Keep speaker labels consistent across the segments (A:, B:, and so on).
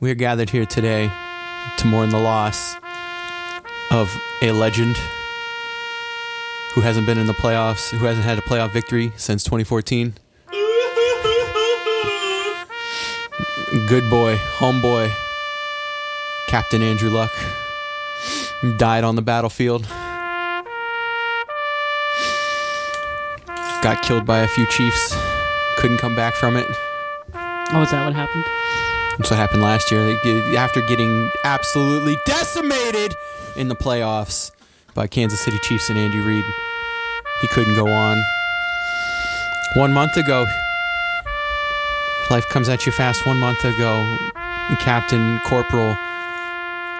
A: We are gathered here today to mourn the loss of a legend who hasn't been in the playoffs, who hasn't had a playoff victory since 2014. Good boy, homeboy, Captain Andrew Luck died on the battlefield. Got killed by a few chiefs. Couldn't come back from it.
B: Oh, is that what happened?
A: That's what happened last year. After getting absolutely decimated in the playoffs by Kansas City Chiefs and Andy Reid, he couldn't go on. One month ago, life comes at you fast. One month ago, Captain Corporal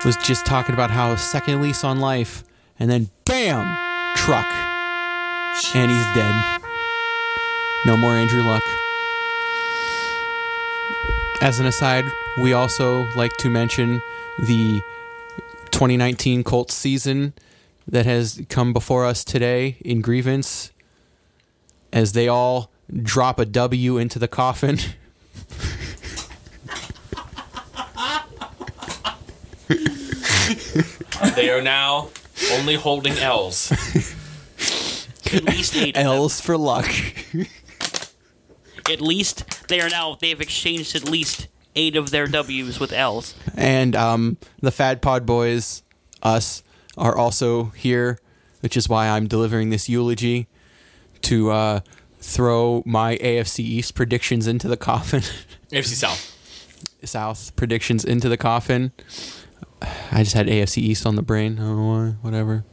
A: was just talking about how a second lease on life, and then bam, truck, and he's dead. No more Andrew Luck. As an aside, we also like to mention the 2019 Colts season that has come before us today in grievance as they all drop a W into the coffin.
C: They are now only holding L's.
B: At least eight.
A: L's for luck.
B: At least they are now. They have exchanged at least eight of their W's with L's.
A: And um, the Fad Pod Boys, us, are also here, which is why I'm delivering this eulogy to uh, throw my AFC East predictions into the coffin.
C: AFC South.
A: South predictions into the coffin. I just had AFC East on the brain. I don't know why. Whatever.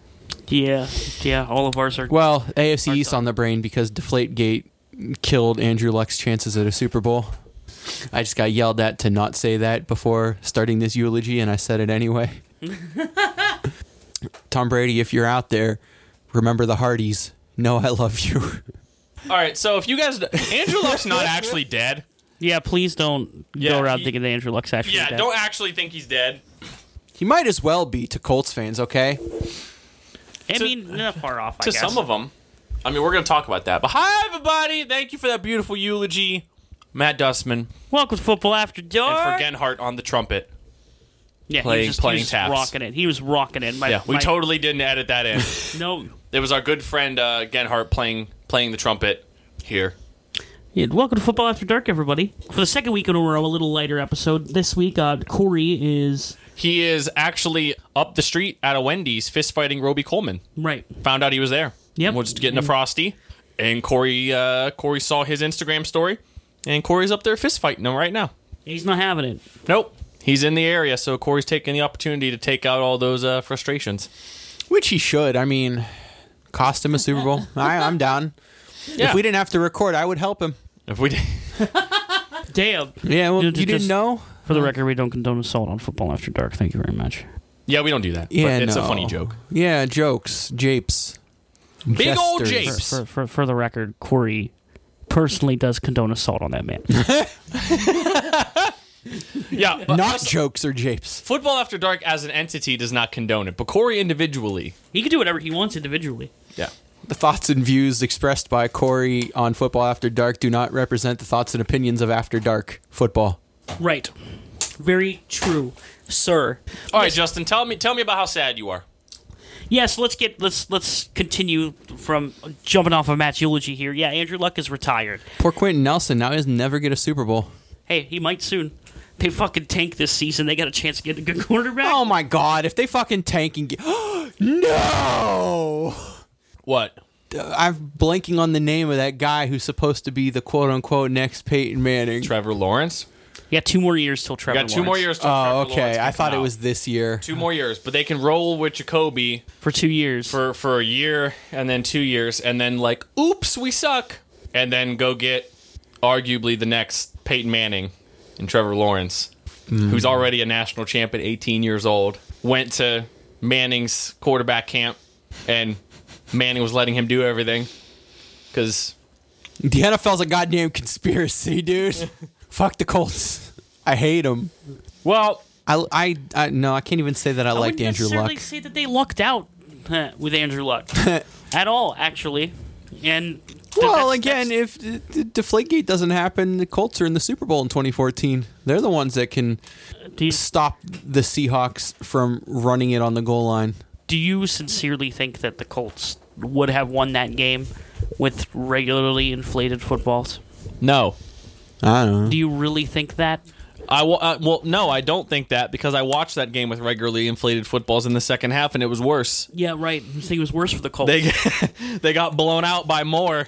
B: Yeah, yeah. All of ours are.
A: Well, AFC
B: Hard
A: East
B: done.
A: on the brain because Deflategate killed Andrew Luck's chances at a Super Bowl. I just got yelled at to not say that before starting this eulogy, and I said it anyway. Tom Brady, if you're out there, remember the Hardys. Know I love you.
C: All right, so if you guys, Andrew Luck's not actually dead.
B: Yeah, please don't
C: Yeah,
B: go around
C: he-
B: thinking that Andrew Luck's actually
C: Yeah,
B: dead.
C: don't actually think he's dead.
A: he might as well be to Colts fans, okay?
B: I
C: to-
B: mean, not far off. I
C: to
B: guess.
C: some of them. I mean, we're going to talk about that. But hi, everybody. Thank you for that beautiful eulogy. Matt Dustman
B: Welcome to Football After Dark.
C: and for Genhart on the trumpet.
B: yeah, he
C: playing-
B: was just,
C: playing
B: he was
C: taps.
B: rocking it. He was rocking it. My,
C: Yeah, we
B: my-
C: totally didn't edit that in.
B: No.
C: it was our good friend uh, Genhart playing playing the trumpet here.
B: Yeah, welcome to Football After Dark, everybody. For the second week in a row, a little lighter episode. This week, uh, Corey is
C: He is actually up the street at a Wendy's fist fighting Robey-Coleman.
B: right.
C: Found out he was there.
B: Yep.
C: we're just getting a frosty, and Corey uh, Corey saw his Instagram story, and Corey's up there fist fighting him right now.
B: He's not having it.
C: Nope. He's in the area, so Corey's taking the opportunity to take out all those uh, frustrations.
A: Which he should. I mean, cost him a Super Bowl. I, I'm down.
C: Yeah.
A: If we didn't have to record, I would help him.
C: If we did,
B: Damn.
A: Yeah, well,
B: You
A: you
B: just-
A: didn't know?
B: For the record, we don't condone assault on Football After Dark. Thank you very much.
C: yeah, we don't do that.
A: Yeah,
C: but it's
A: no.
C: a funny joke.
A: Yeah, jokes, japes.
C: Big old japes.
B: For, for, for the record, Corey personally does condone assault on that man.
C: Yeah, but
A: Not jokes or japes.
C: Football After Dark as an entity does not condone it, but Corey individually.
B: he can do whatever he wants individually.
C: Yeah.
A: The thoughts and views expressed by Corey on Football After Dark do not represent the thoughts and opinions of After Dark football.
B: Right. Very true, sir.
C: All right, Justin, tell me tell me about how sad you are.
B: Yes, let's get let's let's continue from jumping off of Matt's eulogy here. Yeah, Andrew Luck is retired.
A: Poor Quenton Nelson now he'll never get a Super Bowl.
B: Hey, he might soon. They fucking tank this season. They got a chance to get a good quarterback.
A: Oh my god, if they fucking tank and get. no!
C: What?
A: Uh, I'm blanking on the name of that guy who's supposed to be the quote unquote next Peyton Manning.
C: Trevor Lawrence?
B: Yeah, two more years till Trevor.
C: We got two more years. Till
A: Oh,
C: Trevor Lawrence
A: okay.
C: can
A: I thought it
C: out.
A: was this year.
C: two more years, but they can roll with Jacoby
B: for two years.
C: for for a year and then two years, and then like, oops, we suck, and then go get arguably the next Peyton Manning and Trevor Lawrence, mm. who's already a national champ at 18 years old. Went to Manning's quarterback camp, and Manning was letting him do everything because
A: The NFL's a goddamn conspiracy, dude. Fuck the Colts. I hate them.
C: well,
A: I, I, I, no, I can't even say that I,
B: I
A: liked
B: wouldn't
A: Andrew
B: necessarily
A: Luck.
B: say that they lucked out with Andrew Luck at all, actually. And
A: Well,
B: that's-
A: again,
B: that's-
A: if D- D- Deflategate doesn't happen, the Colts are in the Super Bowl in 2014. They're the ones that can
B: you,
A: stop the Seahawks from running it on the goal line.
B: do you sincerely think that the Colts would have won that game with regularly inflated footballs?
C: No.
A: I don't know.
B: Do you really think that?
C: I wa- uh, well, no, I don't think that because I watched that game with regularly inflated footballs in the second half, and it was worse.
B: Yeah, right. I think it was worse for the Colts.
C: They they got blown out by more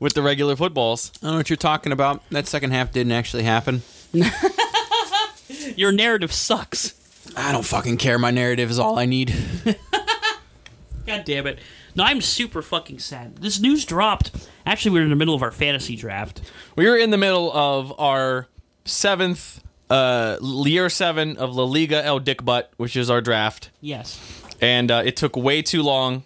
C: with the regular footballs.
A: I don't know what you're talking about. That second half didn't actually happen.
B: Your narrative sucks.
A: I don't fucking care. My narrative is all I need.
B: God damn it. No, I'm super fucking sad. This news dropped. Actually, we were in the middle of our fantasy draft.
C: We were in the middle of our seventh uh, year seven of La Liga El Dickbutt, which is our draft,
B: Yes.
C: and uh, it took way too long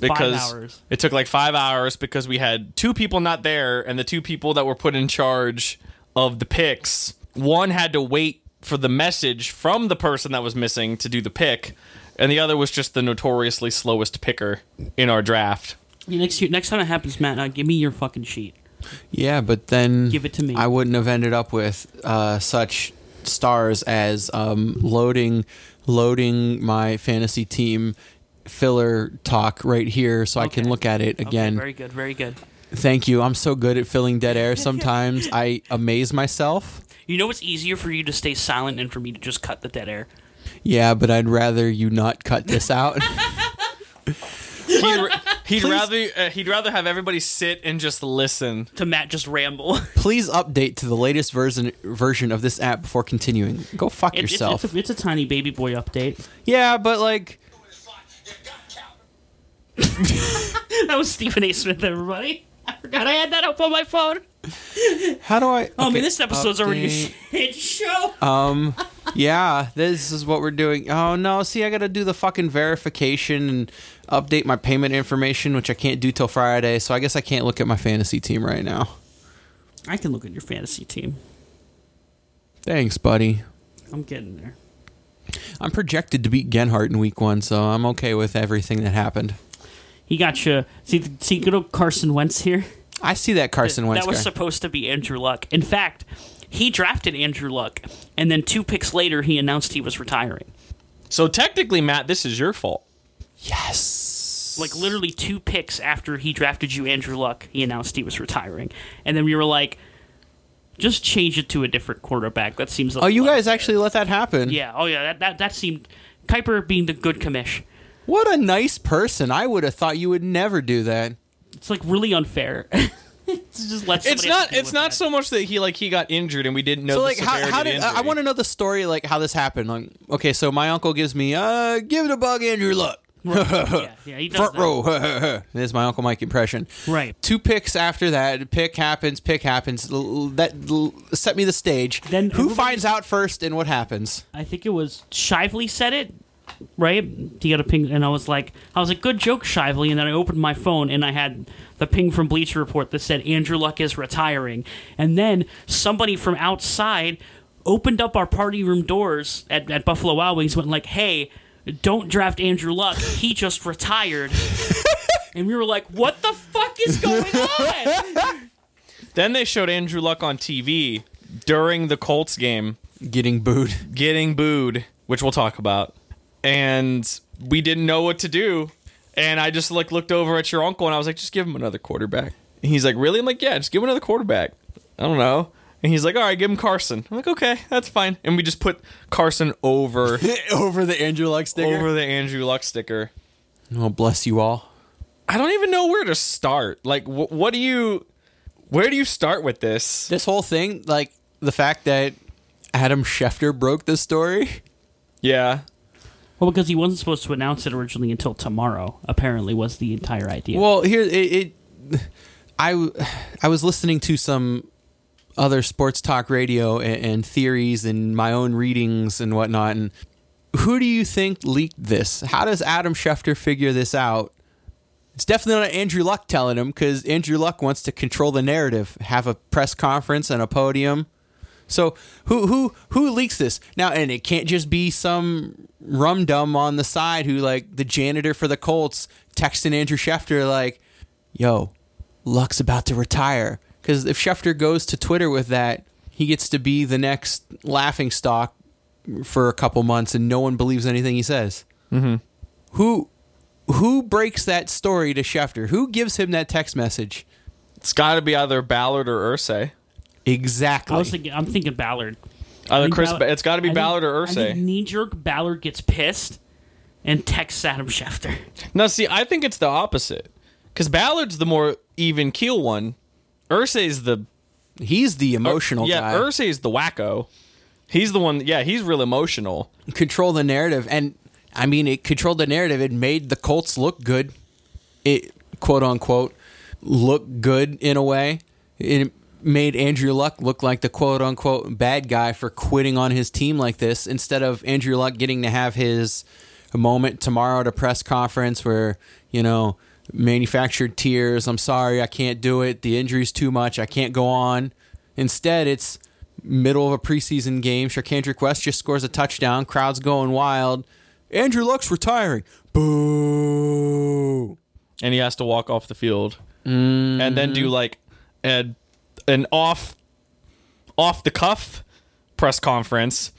C: because
B: hours.
C: it took like five hours because we had two people not there, and the two people that were put in charge of the picks, one had to wait for the message from the person that was missing to do the pick, and the other was just the notoriously slowest picker in our draft.
B: Yeah, next year, next time it happens, Matt, uh, give me your fucking sheet.
A: Yeah, but then
B: Give it to me.
A: I wouldn't have ended up with uh, such stars as um, loading loading my fantasy team filler talk right here so I can look at it
B: Okay,
A: again.
B: very good, very good.
A: Thank you. I'm so good at filling dead air sometimes. I amaze myself.
B: You know it's easier for you to stay silent and for me to just cut the dead air.
A: Yeah, but I'd rather you not cut this out.
C: He'd, he'd rather uh, he'd rather have everybody sit and just listen.
B: To Matt just ramble.
A: Please update to the latest version version of this app before continuing. Go fuck
B: It- it's-
A: yourself.
B: It's, a, it's a tiny baby boy update.
A: yeah, but like
B: That was Stephen A. Smith, everybody. I forgot I had that up on my phone.
A: how do I
B: Oh, I
A: okay,
B: mean, this episode's already a
A: update.
B: shit show.
A: Um, yeah, this is what we're doing. Oh no, see, I gotta do the fucking verification and update my payment information, which I can't do till Friday. So I guess I can't look at my fantasy team right now.
B: I can look at your fantasy team.
A: Thanks, buddy.
B: I'm getting there.
A: I'm projected to beat Genhart in week one, so I'm okay with everything that happened.
B: He got you. See, see, good old Carson Wentz here.
A: I see that Carson Wentz
B: that was
A: guy.
B: supposed to be Andrew Luck. In fact, he drafted Andrew Luck, and then two picks later, he announced he was retiring.
C: So technically, Matt, this is your fault.
A: Yes.
B: Like literally two picks after he drafted you, Andrew Luck, he announced he was retiring, and then we were like, just change it to a different quarterback. That seems.
A: Like oh, you guys actually let that happen.
B: Yeah. Oh, yeah. That that, that seemed Kuiper being the good commish.
A: What a nice person. I would have thought you would never do that.
B: It's like really unfair. It's just let
C: It's not. It's not
B: that.
C: so much that he like he got injured and we didn't know.
A: so
C: the
A: like how, how
C: of the
A: did I
C: injury.
A: want to know the story like how this happened like okay so my uncle gives me uh give it a bug Andrew Luck
B: yeah, yeah, he does
A: front
B: that.
A: row there's my uncle Mike impression
B: Right.
A: two picks after that pick happens pick happens L- that l- set me the stage
B: Then
A: who
B: everybody-
A: finds out first and what happens
B: I think it was Shively said it, right? He got a ping, and I was like, I was like, good joke, Shively. And then I opened my phone, and I had the ping from Bleacher Report that said Andrew Luck is retiring. And then somebody from outside opened up our party room doors at, at Buffalo Wild Wings, went like, hey, don't draft Andrew Luck. He just retired. and we were like, what the fuck is going on?
C: Then they showed Andrew Luck on TV during the Colts game
A: getting booed
C: getting booed, which we'll talk about. And we didn't know what to do. And I just like looked over at your uncle and I was like, just give him another quarterback. And he's like, really? I'm like, yeah, just give him another quarterback. I don't know. And he's like, all right, give him Carson. I'm like, okay, that's fine. And we just put Carson over
A: over the Andrew Luck sticker
C: over the Andrew Luck sticker.
A: oh bless you all
C: I don't even know where to start. Like, wh- what do you, where do you start with this?
A: this whole thing like the fact that Adam Schefter broke this story
C: Yeah.
B: well, because he wasn't supposed to announce it originally until tomorrow, apparently, was the entire idea.
A: Well, here it, it I w- I was listening to some other sports talk radio and, and theories and my own readings and whatnot. And who do you think leaked this? How does Adam Schefter figure this out? It's definitely not Andrew Luck telling him because Andrew Luck wants to control the narrative, have a press conference and a podium. So who who who leaks this now? And it can't just be some rum dum on the side who like the janitor for the Colts texting Andrew Schefter like, "Yo, Luck's about to retire. Because if Schefter goes to Twitter with that, he gets to be the next laughing stock for a couple months, and no one believes anything he says. Mm-hmm. Who who breaks that story to Schefter? Who gives him that text message?
C: It's got to be either Ballard or Irsay.
A: Exactly.
B: I was thinking. I'm thinking Ballard. I
C: Either
B: think
C: Chris,
B: Ballard-
C: it's got to be
B: I think-
C: Ballard or
B: I
C: Irsay.
B: knee jerk Ballard gets pissed and texts Adam Schefter.
C: Now, see, I think it's the opposite. Because Ballard's the more even keel one. Irsay's the
A: He's the emotional
C: yeah.
A: guy.
C: Irsay's the wacko. He's the one. Yeah, he's real emotional.
A: control the narrative, and I mean, it controlled the narrative. It made the Colts look good. It quote unquote look good in a way. It made Andrew Luck look like the quote unquote bad guy for quitting on his team like this instead of Andrew Luck getting to have his moment tomorrow at a press conference where you know manufactured tears. I'm sorry, I can't do it. The injury's too much. I can't go on. Instead, it's middle of a preseason game. Sharkandrick West just scores a touchdown. Crowd's going wild. Andrew Luck's retiring. Boo.
C: and he has to walk off the field mm-hmm. and then do like a, an off off the cuff press conference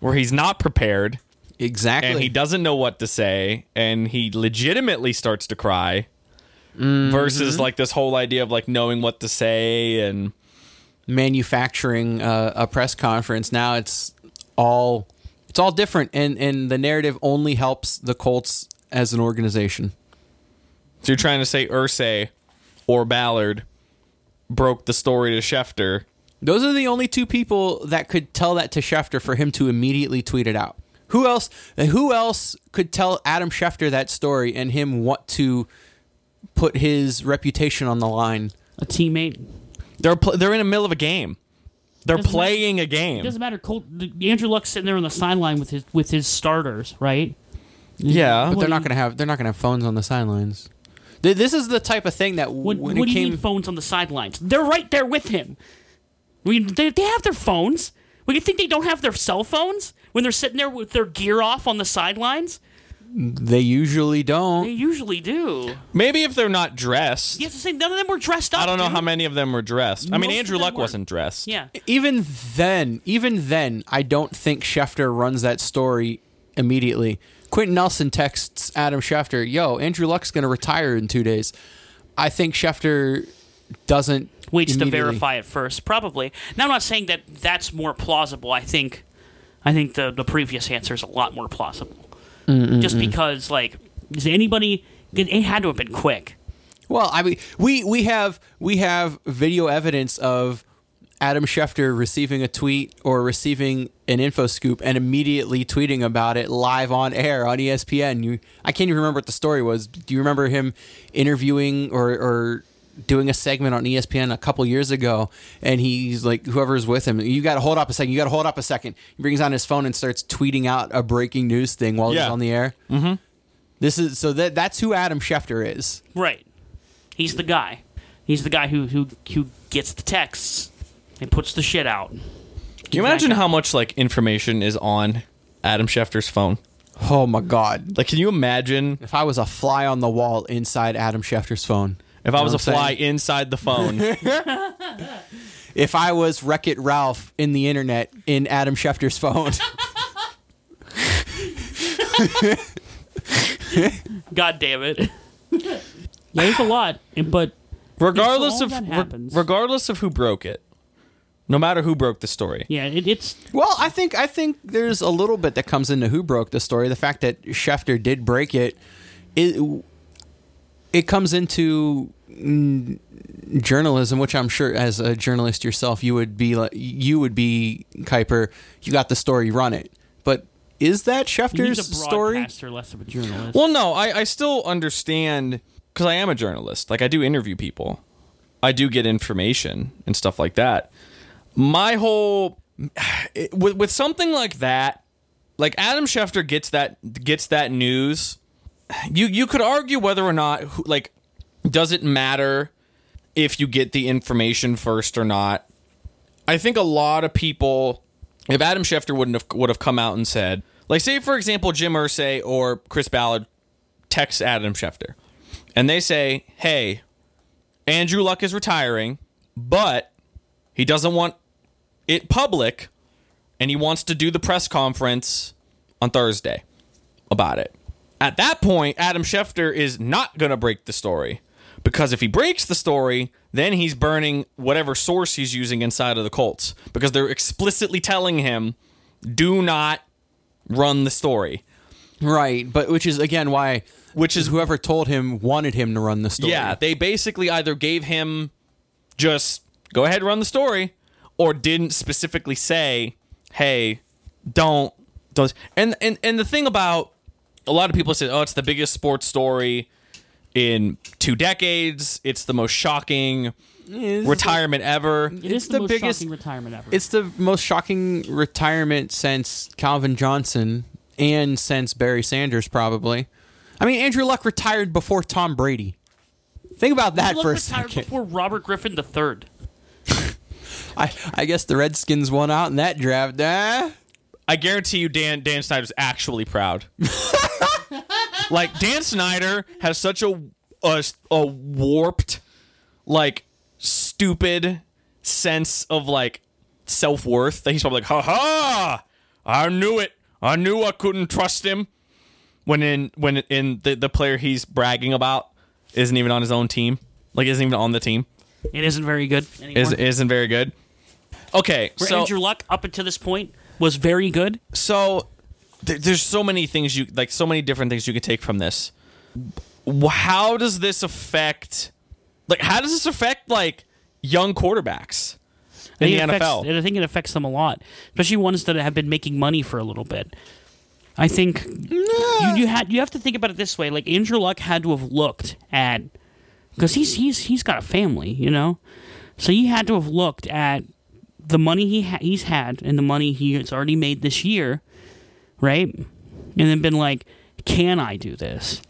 C: where he's not prepared
A: Exactly.
C: and he doesn't know what to say and he legitimately starts to cry versus like this whole idea of like knowing what to say and
A: manufacturing uh, a press conference. Now it's all it's all different, and and the narrative only helps the Colts as an organization.
C: so you're trying to say Irsay or Ballard broke the story to Schefter
A: Those are the only two people that could tell that to Schefter for him to immediately tweet it out. Who else? Who else could tell Adam Schefter that story and him want to put his reputation on the line?
B: A teammate.
C: they're pl- they're in the middle of a game they're
B: Doesn't
C: playing a
B: It
C: game
B: doesn't matter. Colt, Andrew Luck's sitting there on the sideline with his with his starters, right?
C: yeah
A: But they're not going to have they're not going to have phones on the sidelines. Th- This is the type of thing that
B: When,
A: when,
B: when
A: it
B: do you
A: came
B: need phones on the sidelines? They're right there with him. I mean, they, they have their phones. Well, you think they don't have their cell phones when they're sitting there with their gear off on the sidelines?
A: They usually don't.
B: They usually do.
C: maybe if they're not dressed
B: You have to say none of them were dressed up.
C: I don't know
B: dude.
C: how many of them were dressed. I mean,
B: Most
C: Andrew Luck
B: weren't.
C: wasn't dressed.
B: Yeah,
A: Even then, even then, I don't think Schefter runs that story immediately. Quenton Nelson texts Adam Schefter, "Yo, Andrew Luck's going to retire in two days." I think Schefter doesn't
B: waits to verify it first, probably. Now, I'm not saying that that's more plausible. I think, I think the the previous answer is a lot more plausible. Just because, like, is anybody? It it had to have been quick.
A: Well, I mean, we we have we have video evidence of Adam Schefter receiving a tweet or receiving an info scoop and immediately tweeting about it live on air on ESPN. You, I can't even remember what the story was. Do you remember him interviewing or, or doing a segment on ESPN a couple years ago? And he's like, whoever's with him, you got to hold up a second. You got to hold up a second. He brings on his phone and starts tweeting out a breaking news thing while he's on the air. Mm-hmm. This is so that that's who Adam Schefter is.
B: Right. He's the guy. He's the guy who who who gets the texts and puts the shit out.
C: Can you imagine how much like information is on Adam Schefter's phone?
A: Oh my god.
C: Like, can you imagine
A: If I was a fly on the wall inside Adam Schefter's phone,
C: if I was a fly inside the phone?
A: if I was Wreck It Ralph in the internet in Adam Schefter's phone,
B: God damn it. yeah, there's a lot, and- but
C: regardless
B: all
C: of
B: that
C: re-
B: happens-
C: regardless of who broke it, no matter who broke the story,
B: yeah, it, it's
A: well, I think I think there's a little bit that comes into who broke the story. The fact that Schefter did break it, it it comes into journalism, which I'm sure as a journalist yourself, you would be like you would be Kuiper. You got the story, run it. But is that
B: he's
A: Schefter's
B: a
A: story?
B: less of a journalist.
C: Well, no, I, I still understand because I am a journalist. Like, I do interview people, I do get information and stuff like that. My whole it- with with something like that, like Adam Schefter gets that gets that news. You you could argue whether or not like does it matter if you get the information first or not. I think a lot of people, if Adam Schefter wouldn't have would have come out and said, like, say for example, Jim Irsay or Chris Ballard text Adam Schefter, and they say, "Hey, Andrew Luck is retiring, but he doesn't want it public, and he wants to do the press conference on Thursday about it. At that point, Adam Schefter is not going to break the story because if he breaks the story, then he's burning whatever source he's using inside of the Colts because they're explicitly telling him, do not run the story.
A: Right, but which is again why
C: Which is
A: whoever told him wanted him to run the story.
C: Yeah, they basically either gave him just go ahead and run the story, or didn't specifically say, "Hey, don't don't." And and and the thing about a lot of people say, "Oh, it's the biggest sports story in two decades. It's the most shocking retirement ever."
B: It is
A: It's
B: the,
A: the biggest-
B: retirement ever.
A: It's the most shocking retirement since Calvin Johnson and since Barry Sanders, probably. I mean, Andrew Luck retired before Tom Brady. Think about that
B: Luck
A: for a
B: retired
A: second.
B: before Robert Griffin III.
A: I, I guess the Redskins won out in that draft. Eh?
C: I guarantee you, Dan Dan Snyder's actually proud. like Dan Snyder has such a, a a warped, like stupid sense of like self worth that he's probably like, ha ha! I knew it. I knew I couldn't trust him. When in when in the the player he's bragging about isn't even on his own team, like isn't even on the team,
B: It isn't very good anymore.
C: is isn't very good. Okay,
B: Where
C: so
B: Andrew Luck, up until this point, was very good.
C: so there, there's so many things you like so many different things you can take from this how does this affect like how does this affect like young quarterbacks in the
B: it
C: nfl
B: affects- I think it affects them a lot, especially ones that have been making money for a little bit. I think you, you had you have to think about it this way: like Andrew Luck had to have looked at because he's he's he's got a family, you know, so he had to have looked at the money he ha- he's had and the money he has already made this year, right? And then been like, can I do this?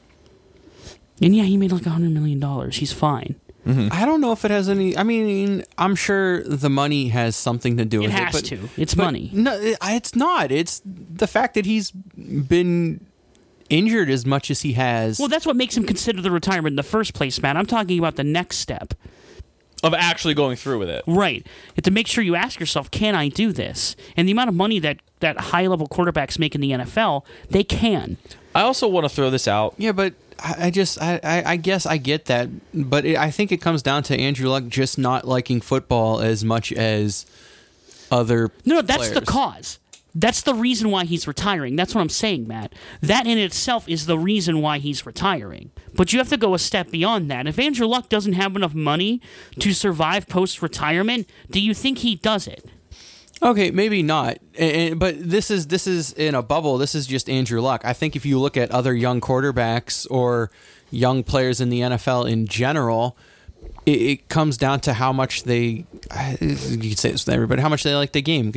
B: And yeah, he made like a hundred million dollars. He's fine. Mm-hmm.
A: I don't know if it has any. I mean, I'm sure the money has something to do
B: It
A: with
B: has
A: it. but-
B: to. It's
A: but
B: money.
A: No, it's not. It's the fact that he's been injured as much as he has.
B: Well, that's what makes him consider the retirement in the first place, Matt. I'm talking about the next step.
C: Of actually going through with it
B: Right. You have to make sure you ask yourself, can I do this? And the amount of money that, that high level quarterbacks make in the NFL, they can.
C: i also want to throw this out
A: yeah, but I, I just, I, I, I guess I get that, but it, I think it comes down to Andrew Luck just not liking football as much as other.
B: No, no, that's the cause. That's the reason why he's retiring. That's what I'm saying, Matt. That in itself is the reason why he's retiring. But you have to go a step beyond that. If Andrew Luck doesn't have enough money to survive post retirement, do you think he does it?
A: Okay, maybe not. But this is this is in a bubble. This is just Andrew Luck. I think if you look at other young quarterbacks or young players in the NFL in general, it, it comes down to how much they. You could say this with everybody. How much they like the game.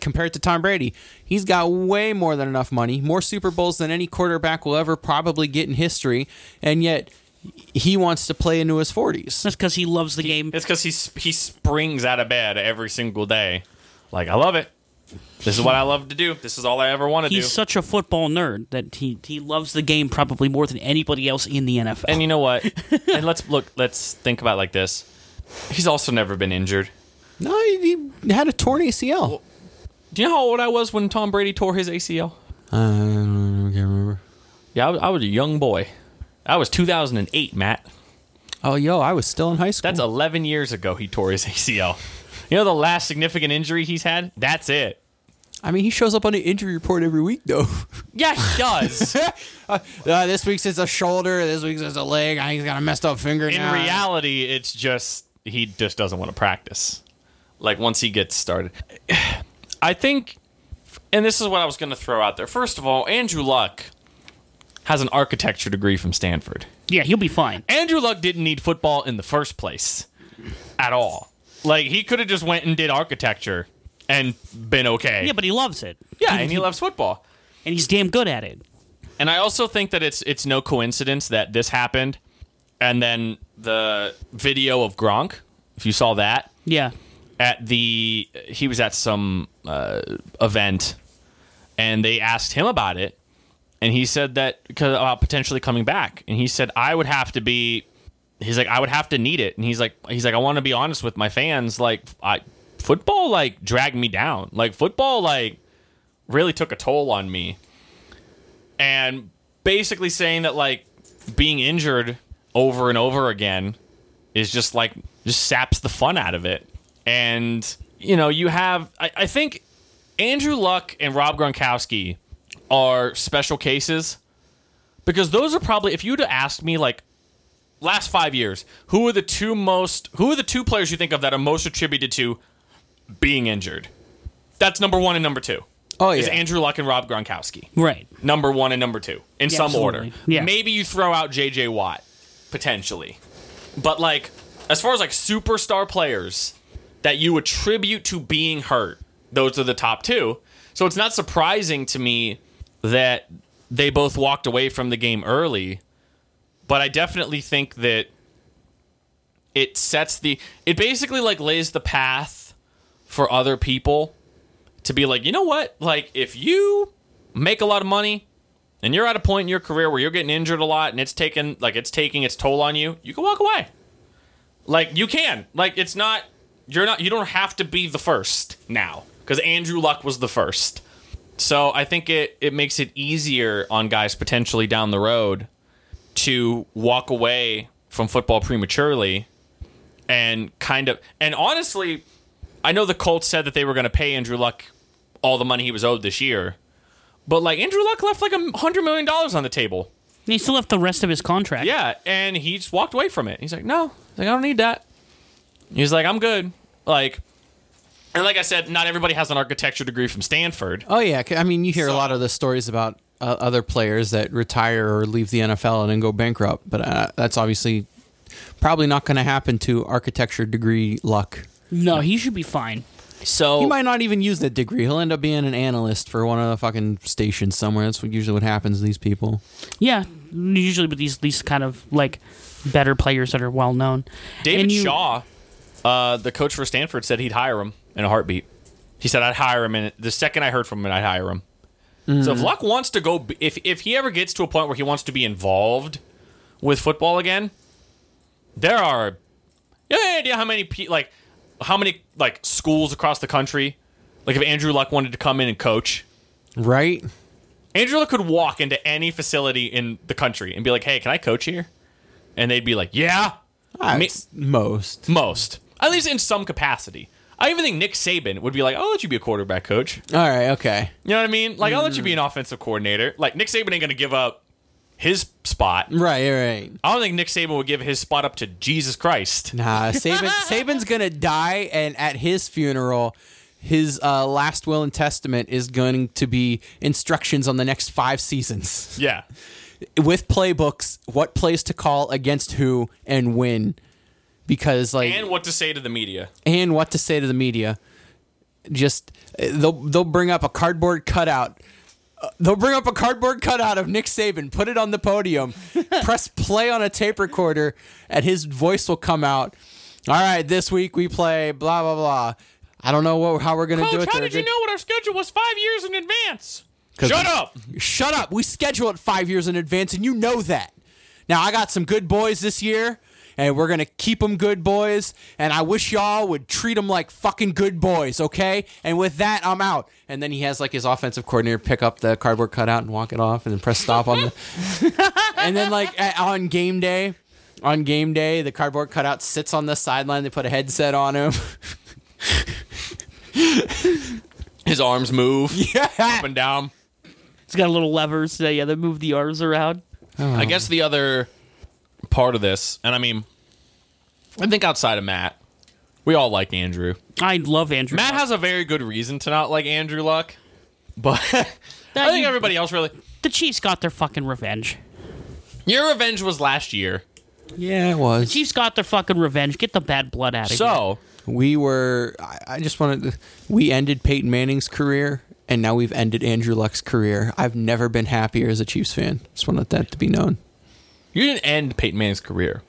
A: Compared to Tom Brady, he's got way more than enough money, more Super Bowls than any quarterback will ever probably get in history, and yet he wants to play into his forties.
B: That's because he loves the game.
C: it's because he he springs out of bed every single day like i love it this is what i love to do this is all i ever want to do
B: He's such a football nerd that he, he loves the game probably more than anybody else in the NFL.
C: and you know what and let's look let's think about it like this he's also never been injured
A: No, he, he had a torn ACL.
C: do you know how old i was when tom brady tore his acl
A: Uh, I don't I can't remember.
C: Yeah, I was, I was a young boy. I was 2008, Matt.
A: Oh, yo, I was still in high school.
C: That's 11 years ago he tore his ACL. You know the last significant injury he's had? That's it.
A: I mean, he shows up on the injury report every week, though.
C: Yeah, he does.
A: uh, this week's it's a shoulder. This week's it's a leg. I think he's got a messed up finger
C: In
A: now.
C: reality, it's just he just doesn't want to practice. Like once he gets started. I think and this is what I was going to throw out there. First of all, Andrew Luck has an architecture degree from Stanford.
B: yeah, he'll be fine.
C: Andrew Luck didn't need football in the first place at all. Like he could have just went and did architecture and been okay.
B: Yeah, but he loves it.
C: yeah, and he loves football.
B: And he's damn good at it.
C: And I also think that it's it's no coincidence that this happened and then the video of Gronk, if you saw that,
B: Yeah.
C: at the he was at some uh, event and they asked him about it and he said that about potentially coming back and he said I would have to be he's like, I would have to need it, and he's like, he's like, I want to be honest with my fans. Like, I football like dragged me down. Like football like really took a toll on me, and basically saying that like being injured over and over again is just like just saps the fun out of it. And you know, you have I, I think Andrew Luck and Rob Gronkowski are special cases because those are probably if you'd asked me like last five years, who are the two most who are the two players you think of that are most attributed to being injured? That's number one and number two.
A: Oh yeah. Is.
C: Andrew Luck and Rob Gronkowski
B: Right.
C: number one and number two in
B: Yeah,
C: some
B: absolutely.
C: order.
B: Yeah.
C: Maybe you throw out JJ Watt potentially, but like as far as like superstar players that you attribute to being hurt, those are the top two. So it's not surprising to me that they both walked away from the game early, but I definitely think that it sets the it basically like lays the path for other people to be like, you know what? Like, if you make a lot of money and you're at a point in your career where you're getting injured a lot and it's taking like it's taking its toll on you, you can walk away. Like you can. Like it's not you're not you don't have to be the first now because Andrew Luck was the first. So I think it it makes it easier on guys potentially down the road to walk away from football prematurely and kind of and honestly I know the Colts said that they were going to pay Andrew Luck all the money he was owed this year. But like Andrew Luck left like a hundred million dollars on the table.
B: He still left the rest of his contract.
C: Yeah, and he just walked away from it. He's like, no, He's like I don't need that. He's like, I'm good. Like, and like I said, not everybody has an architecture degree from Stanford.
A: Oh yeah. I mean, you hear a lot of the stories about uh, other players that retire or leave the NFL and then go bankrupt, but uh, that's obviously probably not going to happen to architecture degree luck.
B: No, he should be fine.
C: So
A: He might not even use that degree. He'll end up being an analyst for one of the fucking stations somewhere. That's what, usually what happens to these people.
B: Yeah, usually with these these kind of like better players that are well known.
C: David
B: you-
C: Shaw, uh, the coach for Stanford, said he'd hire him in a heartbeat. He said I'd hire him, and the second I heard from him, I'd hire him. So if Luck wants to go, if if he ever gets to a point where he wants to be involved with football again, there are. You have any idea how many pe- like how many like schools across the country, like if Andrew Luck wanted to come in and coach,
A: Right?
C: Andrew Luck could walk into any facility in the country and be like, "Hey, can I coach here?" And they'd be like, "Yeah."
A: Ah,
C: Me-
A: it's most.
C: Most. At least in some capacity. I even think Nick Saban would be like, I'll let you be a quarterback coach.
A: All right. Okay.
C: You know what I mean? Like, I'll let you be an offensive coordinator. Like, Nick Saban ain't going to give up his spot.
A: Right. Right.
C: I don't think Nick Saban would give his spot up to Jesus Christ.
A: Nah, Saban, Saban's gonna die, and at his funeral, his uh, last will and testament is going to be instructions on the next five seasons
C: Yeah.
A: with playbooks, what plays to call against who and when, because like
C: And what to say to the media.
A: and what to say to the media. Just uh, they'll they'll bring up a cardboard cutout. Uh, They'll bring up a cardboard cutout of Nick Saban, put it on the podium, press play on a tape recorder, and his voice will come out. All right, this week we play blah blah blah. I don't know what, how we're gonna do
C: Coach,
A: it.
C: how did you know what our schedule was five years in advance? Shut up.
A: Shut up. We schedule it five years in advance, and you know that. Now, I got some good boys this year, and we're going to keep them good boys, and I wish y'all would treat them like fucking good boys, okay? And with that, I'm out. And then he has like his offensive coordinator pick up the cardboard cutout and walk it off, and then press stop on the. and then, like, at, on game day, on game day, the cardboard cutout sits on the sideline. They put a headset on him.
C: His arms move
A: yeah.
C: up and down.
B: It's got little levers. Uh, yeah, they move the arms around.
C: I guess the other part of this, and I mean, I think outside of Matt, we all like Andrew.
B: I love Andrew.
C: Matt
B: Luck.
C: has a very good reason to not like Andrew Luck, but I think
B: you-
C: everybody else really.
B: the Chiefs got their fucking revenge.
C: Your revenge was last year,
A: Yeah, it was.
B: Chiefs got their fucking revenge. Get the bad blood out of here.
C: so
A: We were. I, I just wanted. To, we ended Peyton Manning's career, and now we've ended Andrew Luck's career. I've never been happier as a Chiefs fan. Just wanted that to be known.
C: You didn't end Peyton Manning's career.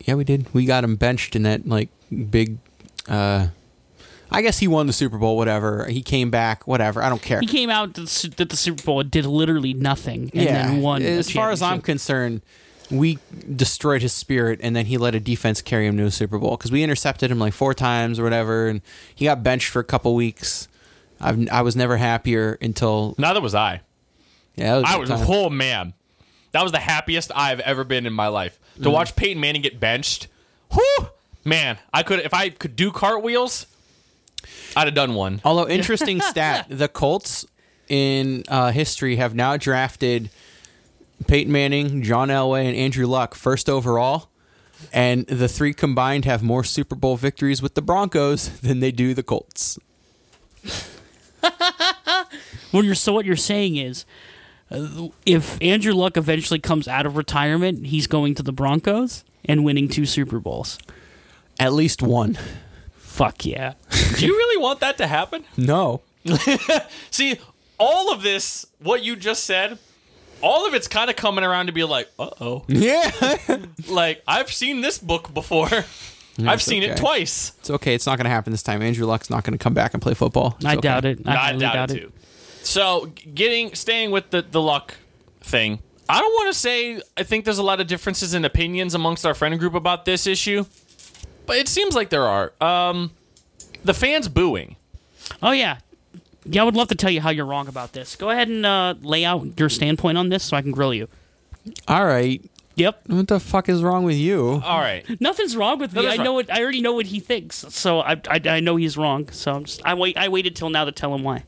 A: Yeah, we did. We got him benched in that like big. uh I guess he won the Super Bowl. Whatever. He came back. Whatever. I don't care.
B: he came out to the, at the Super Bowl and did literally nothing, and
A: yeah.
B: then won. the
A: as far as I'm concerned, we destroyed his spirit, and then he let a defense carry him to a Super Bowl because we intercepted him like four times or whatever, and he got benched for a couple weeks. I've, I was never happier until
C: Neither was I.
A: yeah. That
C: I was
A: time.
C: whole man, that was the happiest I've ever been in my life. To
A: Mm-hmm.
C: watch Peyton Manning get benched, whew, man, I could if I could do cartwheels, I'd have done one.
A: Although interesting stat, the Colts in uh, history have now drafted Peyton Manning, John Elway, and Andrew Luck first overall, and the three combined have more Super Bowl victories with the Broncos than they do the Colts.
B: Well, you're so what you're saying is, if Andrew Luck eventually comes out of retirement, he's going to the Broncos and winning two Super Bowls.
A: At least one.
B: Fuck yeah!
C: Do you really want that to happen?
A: No.
C: See, all of this, what you just said, all of it's kind of coming around to be like, uh oh.
A: Yeah.
C: Like, I've seen this book before. I've seen it twice.
A: it's okay. It's not going to happen this time. Andrew Luck's not going to come back and play football. It's
B: I
A: okay.
B: doubt it. I,
C: I doubt,
B: doubt
C: it
B: it.
C: too. So, getting staying with the the luck thing, I don't want to say I think there's a lot of differences in opinions amongst our friend group about this issue, but it seems like there are. Um, the fans booing.
B: Oh yeah, yeah. I would love to tell you how you're wrong about this. Go ahead and uh, lay out your standpoint on this so I can grill you.
A: All right.
B: Yep.
A: What the fuck is wrong with you?
C: All right.
B: Nothing's wrong with me. I know
C: wrong.
B: what. I already know what he thinks. So I, I, I know he's wrong. So I'm just, I wait. I waited till now to tell him why.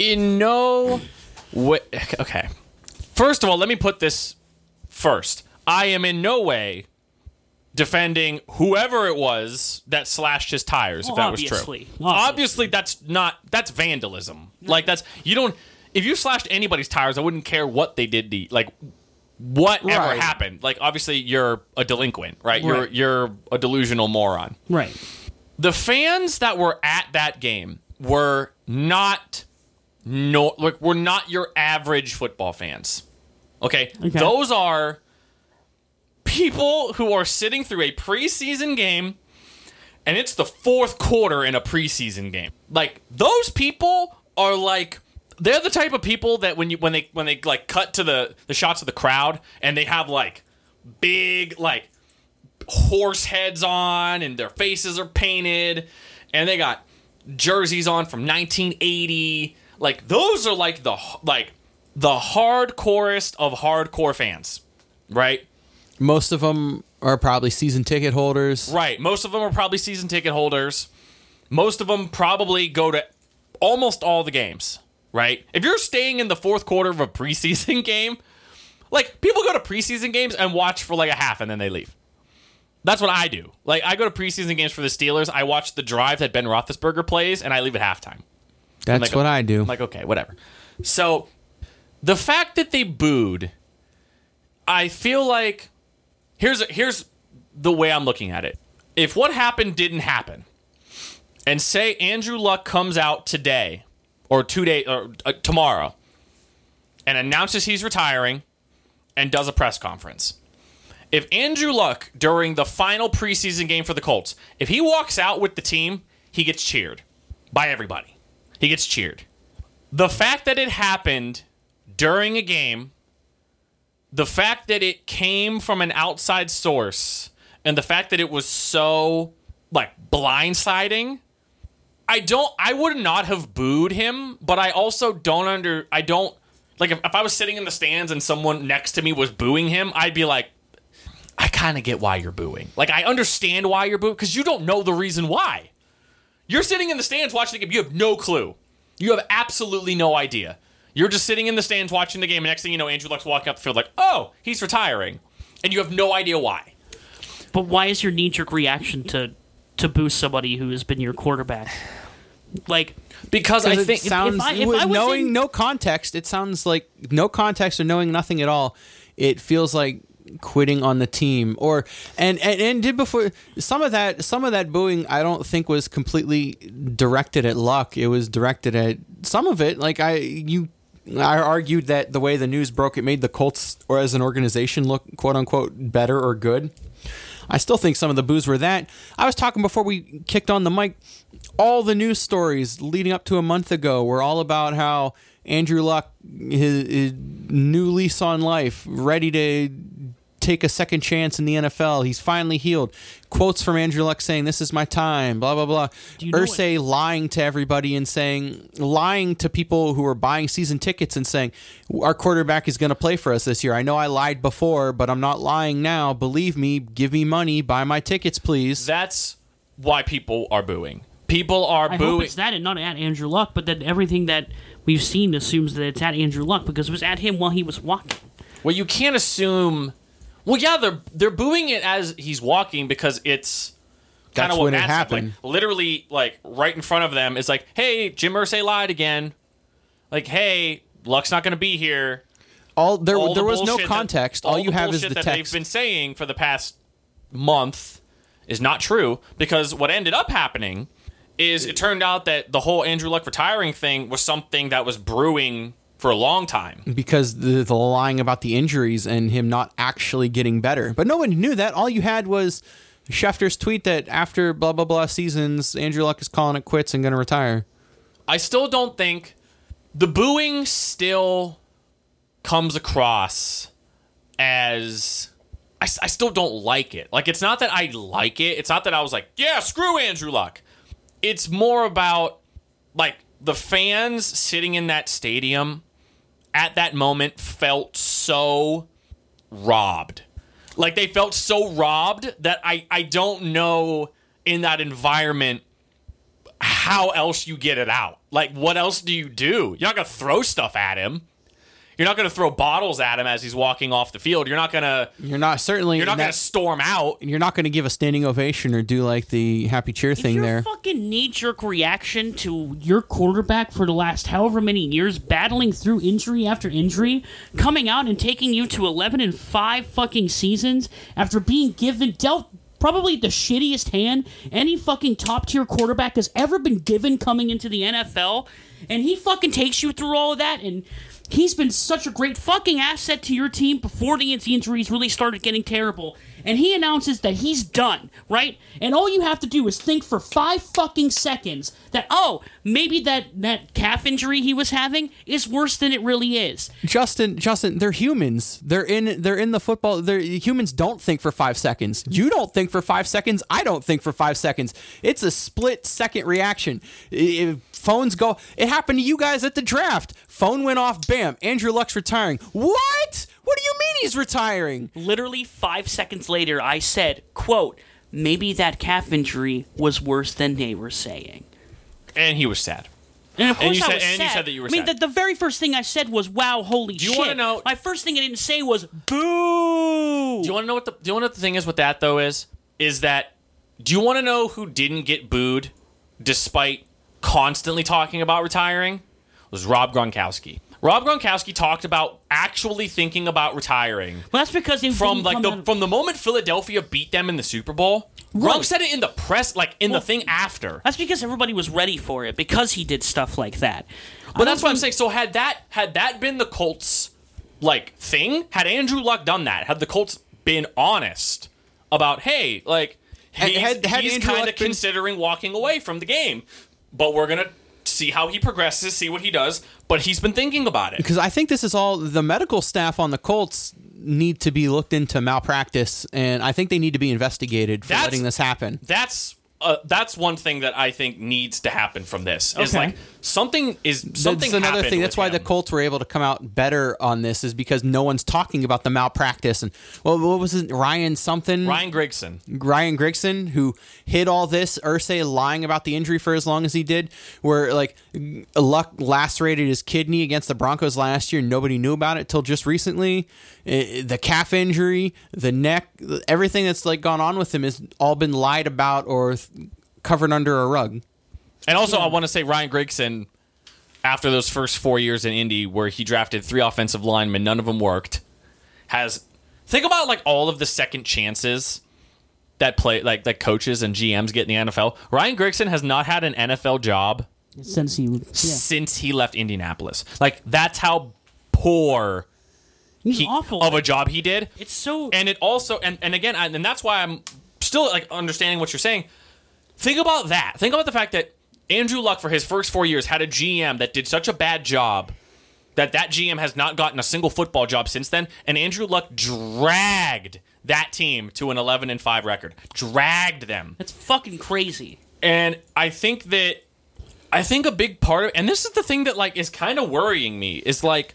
C: In no way. Okay. First of all, let me put this first. I am in no way defending whoever it was that slashed his tires. if
B: Well,
C: that was
B: obviously.
C: true,
B: Obviously.
C: obviously that's not that's vandalism. Like that's you don't. If you slashed anybody's tires, I wouldn't care what they did. To, like whatever
A: Right.
C: happened. Like obviously you're a delinquent, right? You're
B: Right.
C: you're a delusional moron
B: Right.
C: the fans that were at that game were not no like we're not your average football fans. Okay?
B: Okay.
C: Those are people who are sitting through a preseason game and it's the fourth quarter in a preseason game. Like those people are like they're the type of people that when you when they when they like cut to the the shots of the crowd and they have like big like horse heads on and their faces are painted and they got jerseys on from 1980 like those are like the like the hardcorest of hardcore fans right
A: Most of them are probably season ticket holders.
C: right most of them are probably season ticket holders most of them probably go to almost all the games right if you're staying in the fourth quarter of a preseason game like people go to preseason games and watch for like a half and then they leave That's what I do. Like I go to preseason games for the Steelers. I watch the drive that Ben Roethlisberger plays, and I leave at halftime.
A: That's
C: like-
A: what I do.
C: I'm like, okay, whatever. So the fact that they booed, I feel like here's here's the way I'm looking at it. If what happened didn't happen, and say Andrew Luck comes out today or two days or uh, tomorrow and announces he's retiring and does a press conference. If Andrew Luck during the final preseason game for the Colts, if he walks out with the team, he gets cheered by everybody. He gets cheered. The fact that it happened during a game, the fact that it came from an outside source, and the fact that it was so like blindsiding, I don't I would not have booed him, but I also don't under I don't like if, if I was sitting in the stands and someone next to me was booing him, I'd be like, I kind of get why you're booing. Like I understand why you're booing because you don't know the reason why. You're sitting in the stands watching the game. You have no clue. You have absolutely no idea. You're just sitting in the stands watching the game. And next thing you know, Andrew Luck's walking up the field like, oh, he's retiring. And you have no idea why.
B: But why is your knee jerk reaction to to boost somebody who has been your quarterback? Like,
C: Because I think
A: it sounds
B: if I- if
A: with
B: I was
A: knowing
B: in-
A: no context, it sounds like no context or knowing nothing at all. It feels like quitting on the team or and, and and did before some of that some of that booing I don't think was completely directed at luck. It was directed at some of it. Like I you I argued that the way the news broke it made the Colts or as an organization look quote unquote better or good. I still think some of the boos were that. I was talking before we kicked on the mic. All the news stories leading up to a month ago were all about how Andrew Luck, his, his new lease on life, ready to take a second chance in the NFL. He's finally healed. Quotes from Andrew Luck saying, "This is my time." Blah blah blah.
B: Do you know
A: Irsay lying to everybody and saying, lying to people who are buying season tickets and saying, "Our quarterback is going to play for us this year." I know I lied before, but I'm not lying now. Believe me. Give me money. Buy my tickets, please.
C: That's why people are booing. People are
B: I hope
C: booing.
B: it's that and not at Andrew Luck, but that everything that we've seen assumes that it's at Andrew Luck because it was at him while he was walking.
C: Well, you can't assume. Well, yeah, they're they're booing it as he's walking because it's kind
A: That's
C: of what
A: when it
C: Matt said.
A: happened.
C: Like, literally, like right in front of them is like, "Hey, Jim Irsay lied again." Like, "Hey, Luck's not going to be here."
A: All there,
C: All
A: there
C: the
A: was no
C: bullshit that-
A: context. all you
C: the
A: have is
C: bullshit
A: the
C: that
A: text.
C: they've been saying for the past month is not true because what ended up happening is it turned out that the whole Andrew Luck retiring thing was something that was brewing for a long time.
A: because the, the lying about the injuries and him not actually getting better. But no one knew that. All you had was Schefter's tweet that after blah blah blah seasons, Andrew Luck is calling it quits and going to retire.
C: I still don't think the booing still comes across as I still don't like it. Like it's not that I like it. It's not that I was like, yeah, screw Andrew Luck. It's more about like the fans sitting in that stadium at that moment felt so robbed. Like they felt so robbed that I I don't know in that environment how else you get it out. Like, what else do you do? You're not to throw stuff at him. You're not going to throw bottles at him as he's walking off the field. You're not going to.
A: You're not certainly
C: You're not going to storm out.
A: And you're not going to give a standing ovation or do like the happy cheer
B: If
A: thing
B: your
A: there.
B: fucking knee jerk reaction to your quarterback for the last however many years, battling through injury after injury, coming out and taking you to 11 and 5 fucking seasons after being given, dealt probably the shittiest hand any fucking top tier quarterback has ever been given coming into the NFL, and he fucking takes you through all of that and. He's been such a great fucking asset to your team before the injuries really started getting terrible. And he announces that he's done, right? And all you have to do is think for five fucking seconds that, oh, maybe that, that calf injury he was having is worse than it really is.
A: Justin, Justin, they're humans. They're in they're in the football. They're humans don't think for 5 seconds. You don't think for 5 seconds. I don't think for 5 seconds. It's a split second reaction. If phones go It happened to you guys at the draft. Phone went off, bam. Andrew Luck's retiring. What? What do you mean he's retiring?
B: Literally five seconds later, I said, quote, maybe that calf injury was worse than they were saying.
C: And he was sad.
B: And of course
C: And you
B: I
C: said-
B: was
C: and you
B: sad.
C: said that you were sad.
B: I mean,
C: sad.
B: the, the very first thing I said was, "Wow, holy
C: you
B: shit!"
C: wanna know-
B: My first thing I didn't say was, "Boo."
C: Do you want to know what the Do you want to know what the thing is with that though? Is is that Do you want to know who didn't get booed despite constantly talking about retiring? It was Rob Gronkowski. Rob Gronkowski talked about actually thinking about retiring
B: well, that's because they
C: from
B: didn't
C: like
B: come
C: the
B: out-
C: from the moment Philadelphia beat them in the Super Bowl. Gronk said it in the press, like in
B: Well,
C: the thing after.
B: That's because everybody was ready for it because he did stuff like that.
C: But that's what I'm saying. So had that had that been the Colts like thing, had Andrew Luck done that, had the Colts been honest about, hey, like he's,
A: had- had
C: he's kind of
A: been-
C: considering walking away from the game, but we're gonna see how he progresses, see what he does. But he's been thinking about it.
A: Because I think this is all the medical staff on the Colts need to be looked into malpractice, and I think they need to be investigated for
C: That's-
A: letting this happen.
C: That's uh, that's one thing that I think needs to happen from this. Is
B: Okay.
C: like something is something.
A: That's another thing. That's why the. Colts were able to come out better on this, is because no one's talking about the malpractice and well, what was it, Ryan something,
C: Ryan Grigson.
A: Ryan Grigson, who hid all this, Irsay lying about the injury for as long as he did, where like Luck lacerated his kidney against the Broncos last year. Nobody knew about it till just recently. The calf injury, the neck, everything that's like gone on with him has all been lied about or covered under a rug.
C: And also, I want to say Ryan Grigson, after those first four years in Indy, where he drafted three offensive linemen, none of them worked, has think about like all of the second chances that play like that coaches and GMs get in the NFL. Ryan Grigson has not had an NFL job
B: since he, yeah.
C: since he left Indianapolis. Like that's how poor
B: he's
C: he,
B: awful.
C: of a job he did.
B: it's so
C: And it also, and, and again, I, and that's why I'm still like understanding what you're saying. Think about that. Think about the fact that Andrew Luck, for his first four years, had a GM that did such a bad job that that GM has not gotten a single football job since then, and Andrew Luck dragged that team to an 11 and 5 record. Dragged them.
B: That's fucking crazy.
C: And I think that I think a big part of and this is the thing that like is kind of worrying me is like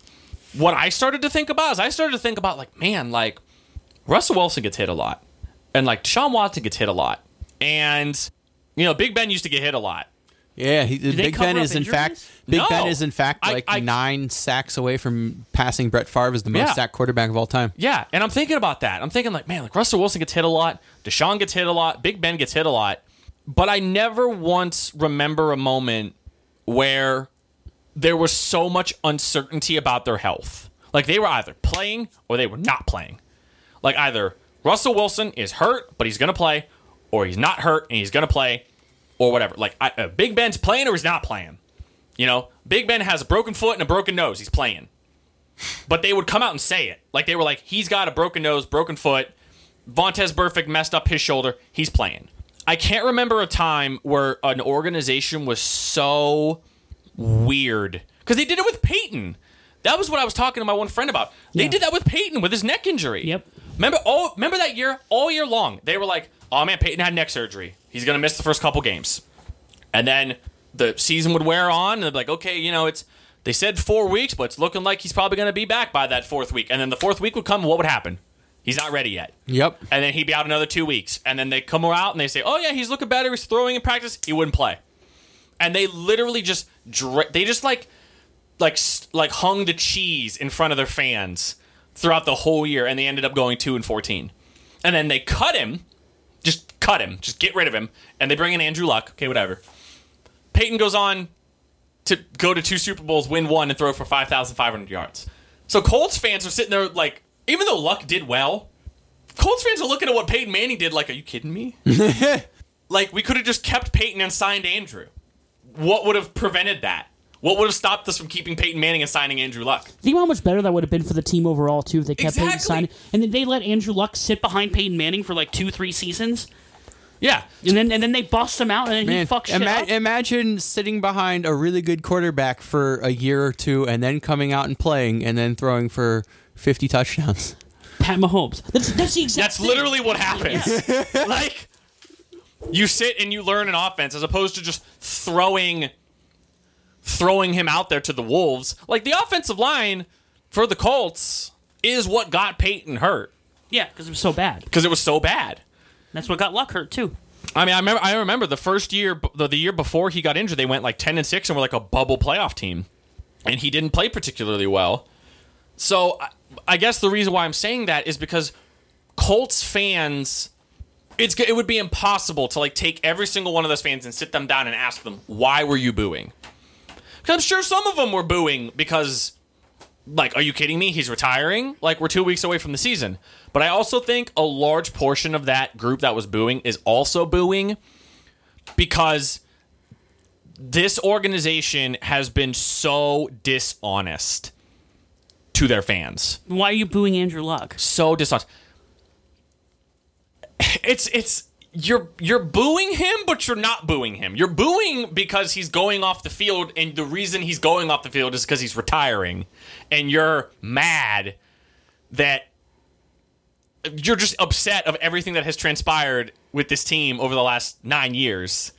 C: what I started to think about is I started to think about like man like Russell Wilson gets hit a lot and like Deshaun Watson gets hit a lot and you know Big Ben used to get hit a lot.
A: Yeah, he, Big Ben is in
B: injuries?
A: fact Big
C: No.
A: Ben is in fact
C: I-
A: like
C: I-
A: nine sacks away from passing Brett Favre as the most
C: Yeah.
A: sacked quarterback of all time.
C: Yeah, and I'm thinking about that. I'm thinking like man like Russell Wilson gets hit a lot, Deshaun gets hit a lot, Big Ben gets hit a lot, but I never once remember a moment where there was so much uncertainty about their health. Like they were either playing or they were not playing. Like either Russell Wilson is hurt but he's going to play, or he's not hurt and he's going to play, or whatever. Like I, uh, Big Ben's playing or he's not playing. You know, Big Ben has a broken foot and a broken nose. He's playing. But they would come out and say it. Like they were like, he's got a broken nose, broken foot. Vontaze Burfict messed up his shoulder. He's playing. I can't remember a time where an organization was so weird because they did it with Peyton. That was what I was talking to my one friend about. They
B: Yeah.
C: did that with Peyton with his neck injury.
B: Yep.
C: Remember? Oh, remember that year? All year long, they were like, "Oh man, Peyton had neck surgery. He's gonna miss the first couple games." And then the season would wear on, and they'd be like, "Okay, you know, it's." They said four weeks, but it's looking like he's probably gonna be back by that fourth week. And then the fourth week would come, what would happen? He's not ready yet.
A: Yep.
C: And then he'd be out another two weeks. And then they come out and they say, "Oh yeah, he's looking better. He's throwing in practice." He wouldn't play. And they literally just they just like like like hung the cheese in front of their fans throughout the whole year, and they ended up going two and fourteen. And then they cut him, just cut him, just get rid of him, and they bring in Andrew Luck. Okay, whatever. Peyton goes on to go to two Super Bowls, win one, and throw for five thousand five hundred yards. So Colts fans are sitting there like, even though Luck did well, Colts fans are looking at what Peyton Manning did like, are you kidding me? like we could have just kept Peyton and signed Andrew. What would have prevented that? What would have stopped us from keeping Peyton Manning and signing Andrew Luck?
B: Think how much better that would have been for the team overall too if they kept Peyton
C: Exactly.
B: signing, and then they let Andrew Luck sit behind Peyton Manning for like two, three seasons,
C: Yeah.
B: and then and then they bust him out, and then he
A: Man,
B: fucks shit
A: ima-
B: up.
A: imagine sitting behind a really good quarterback for a year or two and then coming out and playing and then throwing for 50 touchdowns.
B: Pat Mahomes. That's that's the exact.
C: That's
B: thing.
C: literally what happens. like you sit and you learn an offense as opposed to just throwing throwing him out there to the wolves. Like the offensive line for the Colts is what got Peyton hurt
B: yeah, because it was so bad.
C: because it was so bad.
B: That's what got Luck hurt too.
C: I mean, I remember. I remember the first year, the, the year before he got injured, they went like ten and six and were like a bubble playoff team, and he didn't play particularly well. So, I, I guess the reason why I'm saying that is because Colts fans, it's it would be impossible to like take every single one of those fans and sit them down and ask them why were you booing? Because I'm sure some of them were booing because like, are you kidding me? He's retiring? Like, we're two weeks away from the season. But I also think a large portion of that group that was booing is also booing because this organization has been so dishonest to their fans.
B: Why are you booing Andrew Luck?
C: So dishonest. It's it's you're you're booing him, but you're not booing him. You're booing because he's going off the field, and the reason he's going off the field is because he's retiring, and you're mad that you're just upset of everything that has transpired with this team over the last nine years,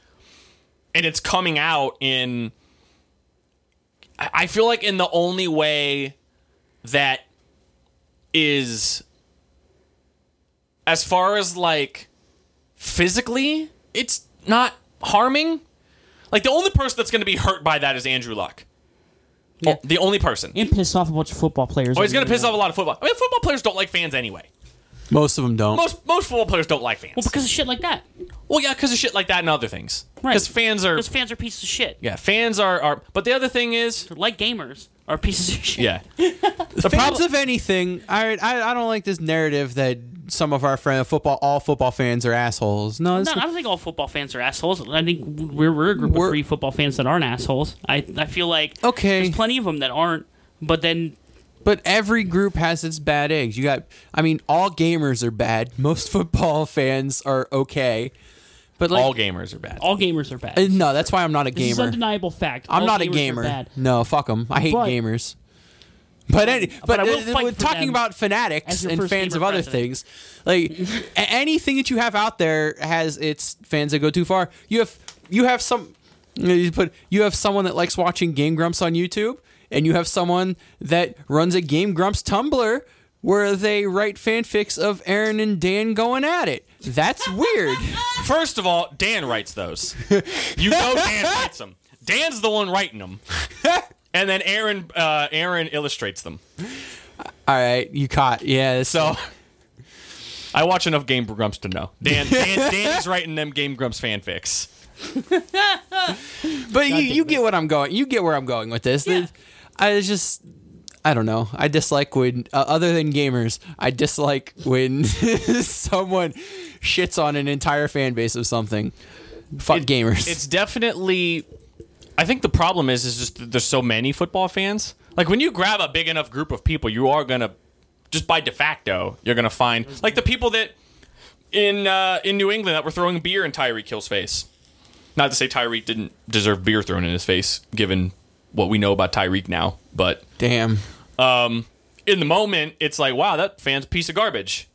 C: and it's coming out in. I feel like in the only way that is as far as like physically it's not harming. Like the only person that's going to be hurt by that is andrew luck.
B: Yeah.
C: Oh, the only person.
B: And piss off a bunch of football players.
C: oh he's going to piss off a lot of football. I mean football players don't like fans anyway
A: Most of them don't.
C: most most football players don't like fans
B: Well, because of shit like that.
C: well yeah because of shit like that and other things
B: Right.
C: because fans are
B: Because fans are pieces of shit.
C: yeah fans are, are but the other thing is
B: Like gamers are pieces of shit.
C: yeah the
A: Fans
C: problem
A: of anything, I, I I don't like this narrative that some of our friend football all football fans are assholes. No, it's
B: No, I don't think all football fans are assholes. I think we're, we're a group
A: We're-
B: of free football fans that aren't assholes. I, I feel like
A: Okay.
B: there's plenty of them that aren't. But then
A: But every group has its bad eggs. You got, I mean, all gamers are bad. Most football fans are okay. But like,
C: all gamers are bad
B: all gamers are bad.
A: uh, no, that's why I'm not a
B: this is
A: gamer.
B: undeniable fact.
A: I'm
B: All
A: not a
B: gamers are
A: gamer.
B: Bad.
A: No, fuck them. I hate
B: But-
A: gamers. But any, but,
B: I will
A: uh,
B: fight
A: we're
B: for
A: talking
B: them
A: about fanatics
B: your
A: and
B: first
A: fans of
B: gamer
A: other
B: president.
A: things, like a- anything that you have out there has its fans that go too far. You have you have some you, know, you put you have someone that likes watching Game Grumps on YouTube, and you have someone that runs a Game Grumps Tumblr where they write fanfics of Arin and Dan going at it. That's weird.
C: First of all, Dan writes those. You know Dan writes them. Dan's the one writing them. And then Arin uh, Arin illustrates them.
A: All right, you caught. Yeah, so
C: So I watch enough Game Grumps to know. Dan Dan, Dan is writing them Game Grumps fanfics.
A: But you, you get what I'm going. You get where I'm going with this.
B: Yeah.
A: I just, I don't know. I dislike when, uh, other than gamers, I dislike when someone shits on an entire fan base of something. Fuck gamers.
C: It's definitely. I think the problem is is just that there's so many football fans. Like when you grab a big enough group of people, you are gonna just by de facto you're gonna find like the people that in uh, in New England that were throwing beer in Tyreek Hill's face. Not to say Tyreek didn't deserve beer thrown in his face, given what we know about Tyreek now, but
A: Damn.
C: Um, in the moment, it's like, wow, that fan's a piece of garbage.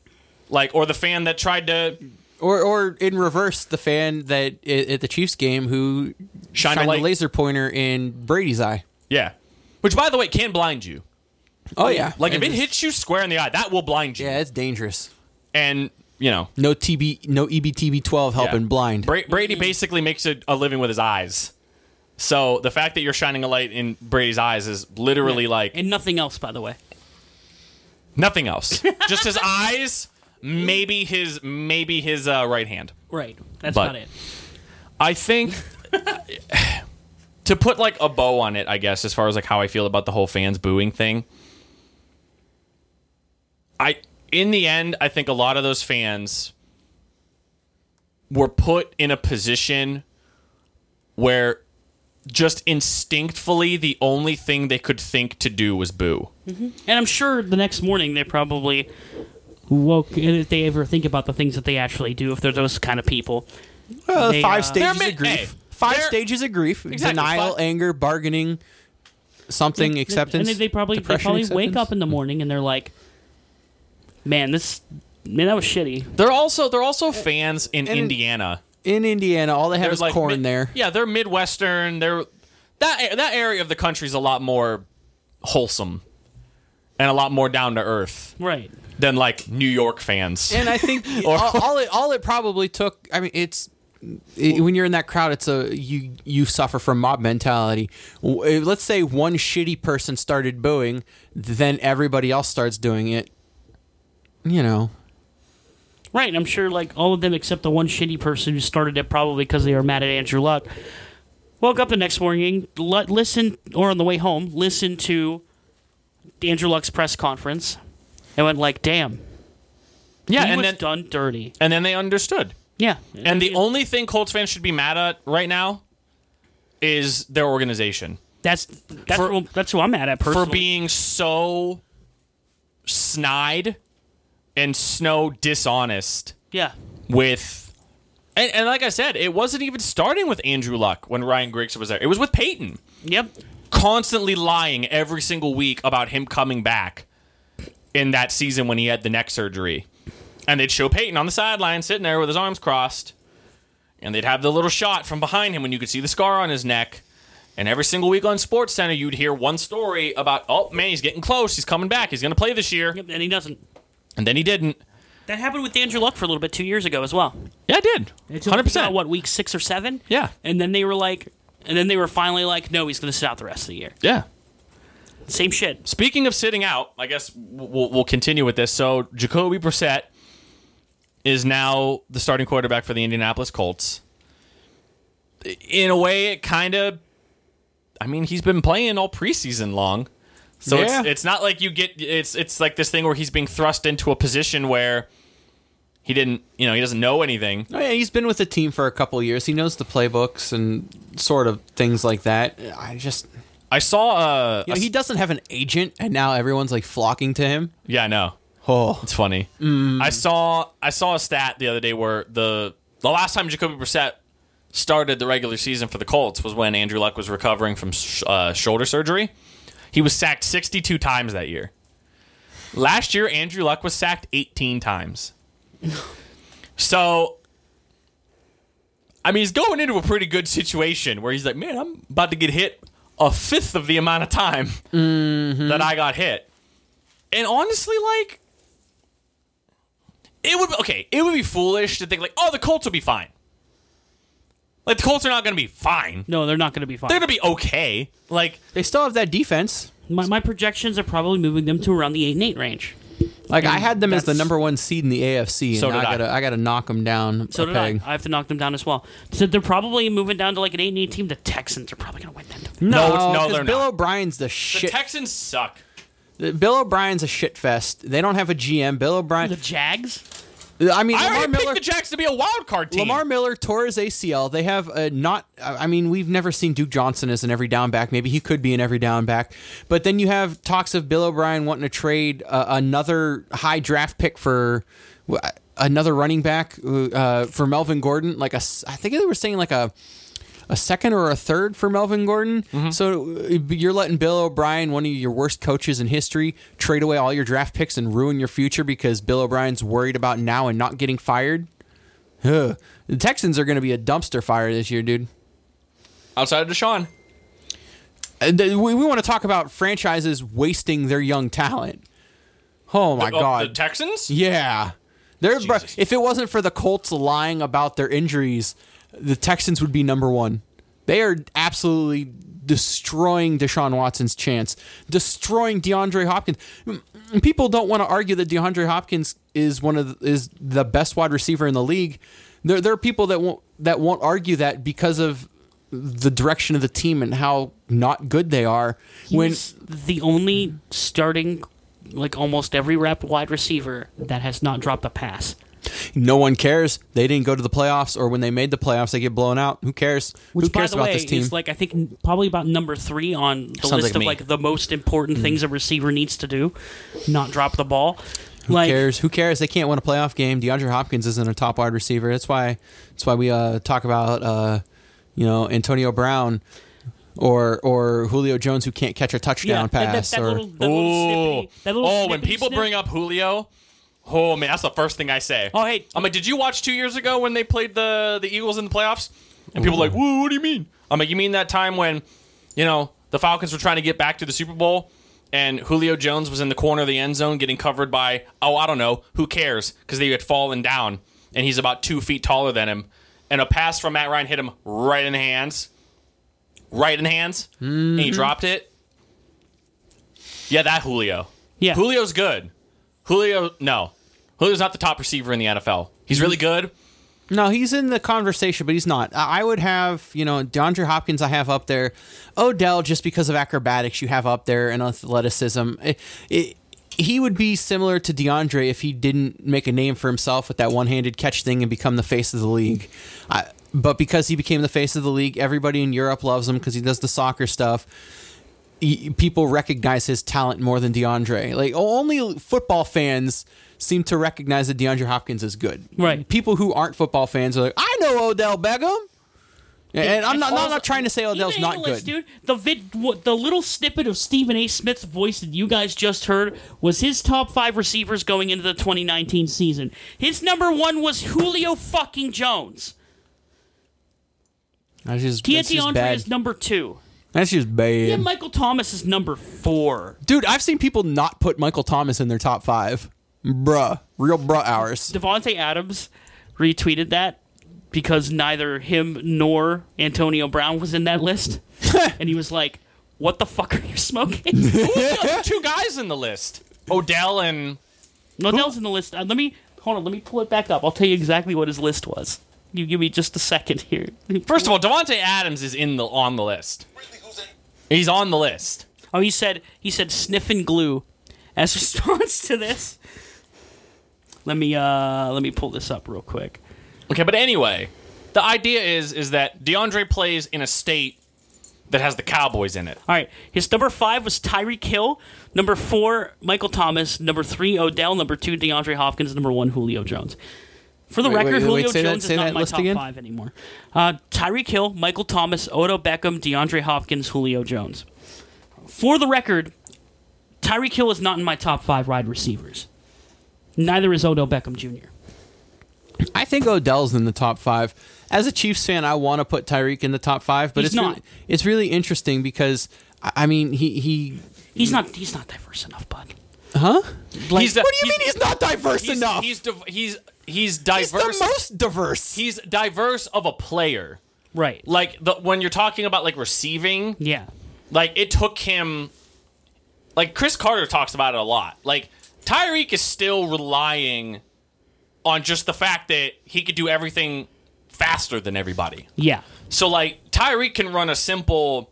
C: Like, or the fan that tried to
A: Or, or in reverse, the fan that at the Chiefs game who
C: Shine a
A: shined the laser pointer in Brady's eye.
C: Yeah. Which, by the way, can blind you.
A: Oh yeah,
C: Like, if it hits you square in the eye, that will blind you.
A: yeah, it's dangerous.
C: And, you know,
A: No TB, no E EBTB12 helping
C: yeah.
A: blind.
C: Bra- Brady basically makes a, a living with his eyes. So the fact that you're shining a light in Brady's eyes is literally like
B: and nothing else, by the way.
C: nothing else. Just his eyes, maybe his maybe his uh, right hand.
B: Right. That's
C: But-
B: about it.
C: I think to put like a bow on it, I guess, as far as like how I feel about the whole fans booing thing. I in the end, I think a lot of those fans were put in a position where just instinctively the only thing they could think to do was boo.
B: And I'm sure the next morning they probably woke, and if they ever think about the things that they actually do, if they're those kind of people.
A: Uh,
B: They,
A: five
B: uh,
A: stages
C: They're
A: of grief.
C: hey,
A: five stages of grief:
C: Exactly,
A: denial,
C: five-
A: anger, bargaining, something, acceptance.
B: And they, they probably they
A: depression,
B: probably wake up in the morning and they're like, "Man, this man, that was shitty."
C: They're also they're also fans in
A: and-
C: Indiana.
A: In Indiana. All they have
C: They're
A: is
C: like
A: corn
C: mid-
A: there.
C: Yeah, they're Midwestern. They're that that area of the country is a lot more wholesome and a lot more down to earth
B: Right.
C: than like New York fans.
A: And I think
C: Or-
A: all, all it all it probably took. I mean, it's it, when you're in that crowd, it's a you you suffer from mob mentality. Let's say one shitty person started booing, then everybody else starts doing it. You know,
B: Right, and I'm sure like all of them except the one shitty person who started it probably because they were mad at Andrew Luck. Woke up the next morning, let, listen, or on the way home, listen to Andrew Luck's press conference, and went like, "Damn,
C: yeah,
B: he
C: and
B: was
C: then
B: done dirty."
C: and then they understood.
B: Yeah,
C: And the only thing Colts fans should be mad at right now is their organization
B: that's that's
C: for-
B: who, that's who I'm mad at personally.
C: for being so snide and snow dishonest
B: yeah,
C: with and, and like I said, it wasn't even starting with Andrew Luck when Ryan Griggs was there. It was with Peyton.
B: yep,
C: Constantly lying every single week about him coming back in that season when he had the neck surgery. And they'd show Peyton on the sideline sitting there with his arms crossed. And they'd have the little shot from behind him when you could see the scar on his neck. And every single week on SportsCenter, you'd hear one story about, oh man, he's getting close. He's coming back. He's going to play this year.
B: yep, and he doesn't.
C: And then he didn't.
B: That happened with Andrew Luck for a little bit two years ago as well.
C: Yeah, it did.
B: Until
C: Hundred percent.
B: What week six or seven?
C: Yeah.
B: and then they were like, and then they were finally like, "No, he's going to sit out the rest of the year."
C: Yeah.
B: Same shit.
C: Speaking of sitting out, I guess we'll, we'll continue with this. So Jacoby Brissett is now the starting quarterback for the Indianapolis Colts. In a way, it kind of. I mean, he's been playing all preseason long, so
A: Yeah.
C: it's it's not like you get it's it's like this thing where he's being thrust into a position where he didn't you know he doesn't know anything.
A: oh, yeah, he's been with the team for a couple of years. He knows the playbooks and sort of things like that. I just,
C: I saw uh
A: you know,
C: a-
A: he doesn't have an agent, and now everyone's like flocking to him.
C: yeah I know
A: Oh,
C: It's funny. I saw I saw a stat the other day where the the last time Jacoby Brissett started the regular season for the Colts was when Andrew Luck was recovering from sh- uh, shoulder surgery. He was sacked 62 times that year. Last year, Andrew Luck was sacked 18 times. So, I mean, he's going into a pretty good situation where he's like, man, I'm about to get hit a fifth of the amount of time mm-hmm. that I got hit. And honestly, like, it would okay. It would be foolish to think like, oh, the Colts will be fine. Like the Colts are not going to be fine.
B: No, they're not going to be fine.
C: They're going to be okay. Like
A: They still have that defense.
B: my, my projections are probably moving them to around the eight and eight range.
A: Like I had them as the
B: that's-
A: number one seed in the AFC, and
C: So
A: now
C: did
A: I
C: I.
A: gotta I gotta knock them down.
B: So
A: a
B: did I.
A: peg.
B: I have to knock them down as well. So they're probably moving down to like an eight and eight team. The Texans are probably going to win that.
C: No, it's- no,
A: 'cause
C: they're
A: Bill
C: not.
A: O'Brien's the
C: the
A: shit.
C: Texans suck.
A: Bill O'Brien's a shit fest. They don't have a GM. Bill O'Brien.
B: The Jags.
A: I mean,
C: I
A: Lamar
C: already
A: Miller.
C: picked the Jacks to be a wild card team.
A: Lamar Miller tore his ACL. They have a not. I mean, we've never seen Duke Johnson as an every down back. Maybe he could be an every down back. But then you have talks of Bill O'Brien wanting to trade uh, another high draft pick for another running back uh, for Melvin Gordon. Like a, I think they were saying like a. A second or a third for Melvin Gordon. So uh, you're letting Bill O'Brien, one of your worst coaches in history, trade away all your draft picks and ruin your future because Bill O'Brien's worried about now and not getting fired. Ugh. The Texans are going to be a dumpster fire this year, dude.
C: outside of Deshaun.
A: Uh, We, we want to talk about franchises wasting their young talent. Oh my
C: Oh,
A: god!
C: the Texans.
A: yeah, They're,
C: Jesus.
A: if it wasn't for the Colts lying about their injuries, the Texans would be number one. They are absolutely destroying Deshaun Watson's chance, destroying DeAndre Hopkins. People don't want to argue that DeAndre Hopkins is one of the, is the best wide receiver in the league. There, there are people that won't that won't argue that because of the direction of the team and how not good they are. when
B: the only starting, like almost every rep wide receiver that has not dropped a pass.
A: No one cares, they didn't go to the playoffs, or when they made the playoffs, they get blown out. Who cares?
B: Which,
A: Who
B: by
A: cares
B: the
A: about
B: way,
A: this team?
B: is like I think probably about number three on the
C: Sounds
B: list
C: like
B: of
C: me.
B: like the most important things a receiver needs to do, not drop the ball.
A: Who
B: like,
A: cares? Who cares? They can't win a playoff game. DeAndre Hopkins isn't a top wide receiver. That's why. That's why we uh, talk about uh, you know Antonio Brown or or Julio Jones who can't catch a touchdown
B: that- that-
A: pass.
B: that
A: or
B: little- that little
C: Oh,
B: snippy- that little
C: oh, when people
B: snip-
C: bring up Julio, oh man, that's the first thing I say.
B: Oh, hey.
C: I'm like, did you watch two years ago when they played the the Eagles in the playoffs? And people are like, whoa, what do you mean? I'm like, you mean that time when, you know, the Falcons were trying to get back to the Super Bowl, and Julio Jones was in the corner of the end zone getting covered by, oh, I don't know, who cares? Because they had fallen down, and he's about two feet taller than him, and a pass from Matt Ryan hit him right in the hands, right in the hands, and he mm-hmm. dropped it. Yeah, that Julio.
B: Yeah.
C: Julio's good. Julio, no. Julio's not the top receiver in the NFL. He's really mm-hmm. good.
A: no, he's in the conversation, but he's not. I would have you know DeAndre Hopkins. I have up there. Odell just because of acrobatics you have up there and athleticism. It- it- he would be similar to DeAndre if he didn't make a name for himself with that one-handed catch thing and become the face of the league. I, but because he became the face of the league, everybody in Europe loves him because he does the soccer stuff. He, people recognize his talent more than DeAndre. Like only football fans seem to recognize that DeAndre Hopkins is good.
B: Right.
A: People who aren't football fans are like, I know Odell Beckham. And I'm not, I'm not trying to say Odell's not
B: English,
A: good.
B: dude. The vid, the little snippet of Stephen A. Smith's voice that you guys just heard was his top five receivers going into the 2019 season. His number one was Julio fucking Jones.
A: That's just, that's just
B: DeAndre
A: bad.
B: is number two.
A: That's just bad.
B: Yeah, Michael Thomas is number four.
A: Dude, I've seen people not put Michael Thomas in their top five. Bruh. Real bruh hours.
B: Davante Adams retweeted that because neither him nor Antonio Brown was in that list, and he was like, "What the fuck are you smoking?"
C: Who's the other two guys in the list? Odell and
B: Odell's in the list. Uh, let me hold on. Let me pull it back up. I'll tell you exactly what his list was. You give me just a second here.
C: first of all, Davante Adams is in the on the list. He's on the list.
B: Oh, he said he said sniffing glue as response to this. Let me uh let me pull this up real quick.
C: Okay, but anyway, the idea is is that DeAndre plays in a state that has the Cowboys in it.
B: All right, his number five was Tyreek Hill. Number four, Michael Thomas. Number three, Odell. Number two, DeAndre Hopkins. Number one, Julio Jones. For the
A: Wait,
B: record,
A: wait, wait,
B: Julio
A: that-
B: Jones is not my top
A: again?
B: five anymore. Uh, Tyreek Hill, Michael Thomas, Odell Beckham, DeAndre Hopkins, Julio Jones. For the record, Tyreek Hill is not in my top five wide receivers. Neither is Odell Beckham Jr.
A: I think Odell's in the top five. As a Chiefs fan, I want to put Tyreek in the top five, but
B: He's
A: it's
B: not.
A: Really, it's really interesting because I mean he he
B: He's not. He's not diverse enough, bud.
A: huh?
B: Like,
C: He's
A: What do you mean he's not diverse
C: he's,
A: enough?
C: He's div- he's he's diverse.
A: He's
C: diverse.
A: the most diverse.
C: he's diverse of a player.
B: right?
C: Like the when you're talking about like receiving,
B: Yeah.
C: like it took him like Cris Carter talks about it a lot. Like Tyreek is still relying on just the fact that he could do everything faster than everybody.
B: Yeah.
C: So like Tyreek can run a simple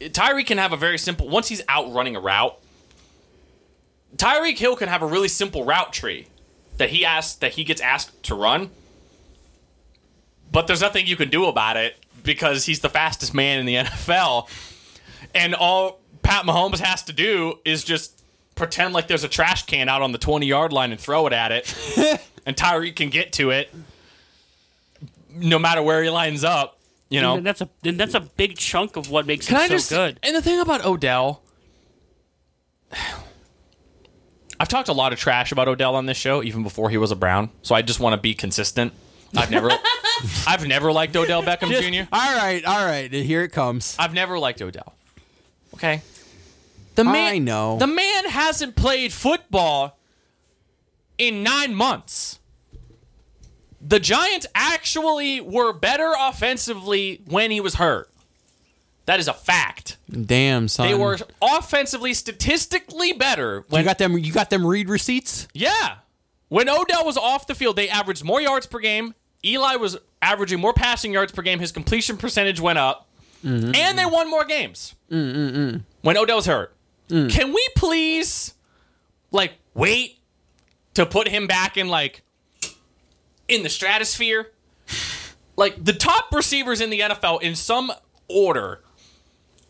C: Tyreek can have a very simple once he's out running a route. Tyreek Hill can have a really simple route tree that he asks that he gets asked to run. But there's nothing you can do about it because he's the fastest man in the NFL. And all Pat Mahomes has to do is just pretend like there's a trash can out on the 20 yard line and throw it at it. and Tyreek can get to it no matter where he lines up. You know,
B: And that's a and that's a big chunk of what makes
C: can
B: him
C: I
B: so
C: just
B: good.
C: And the thing about Odell, I've talked a lot of trash about Odell on this show, even before he was a Brown. So I just want to be consistent. I've never, I've never liked Odell Beckham Jr.
A: all right, all right. Here it comes.
C: I've never liked Odell. Okay, the man,
A: I know.
C: the man hasn't played football in nine months. The Giants actually were better offensively when he was hurt. That is a fact.
A: Damn son.
C: They were offensively statistically better
A: You got them. You got them read receipts.
C: yeah. When Odell was off the field, they averaged more yards per game. Eli was averaging more passing yards per game. His completion percentage went up, mm-hmm. and they won more games. Mm, mm, mm. When Odell's hurt, can we please, like, wait to put him back in like in the stratosphere? Like the top receivers in the NFL in some order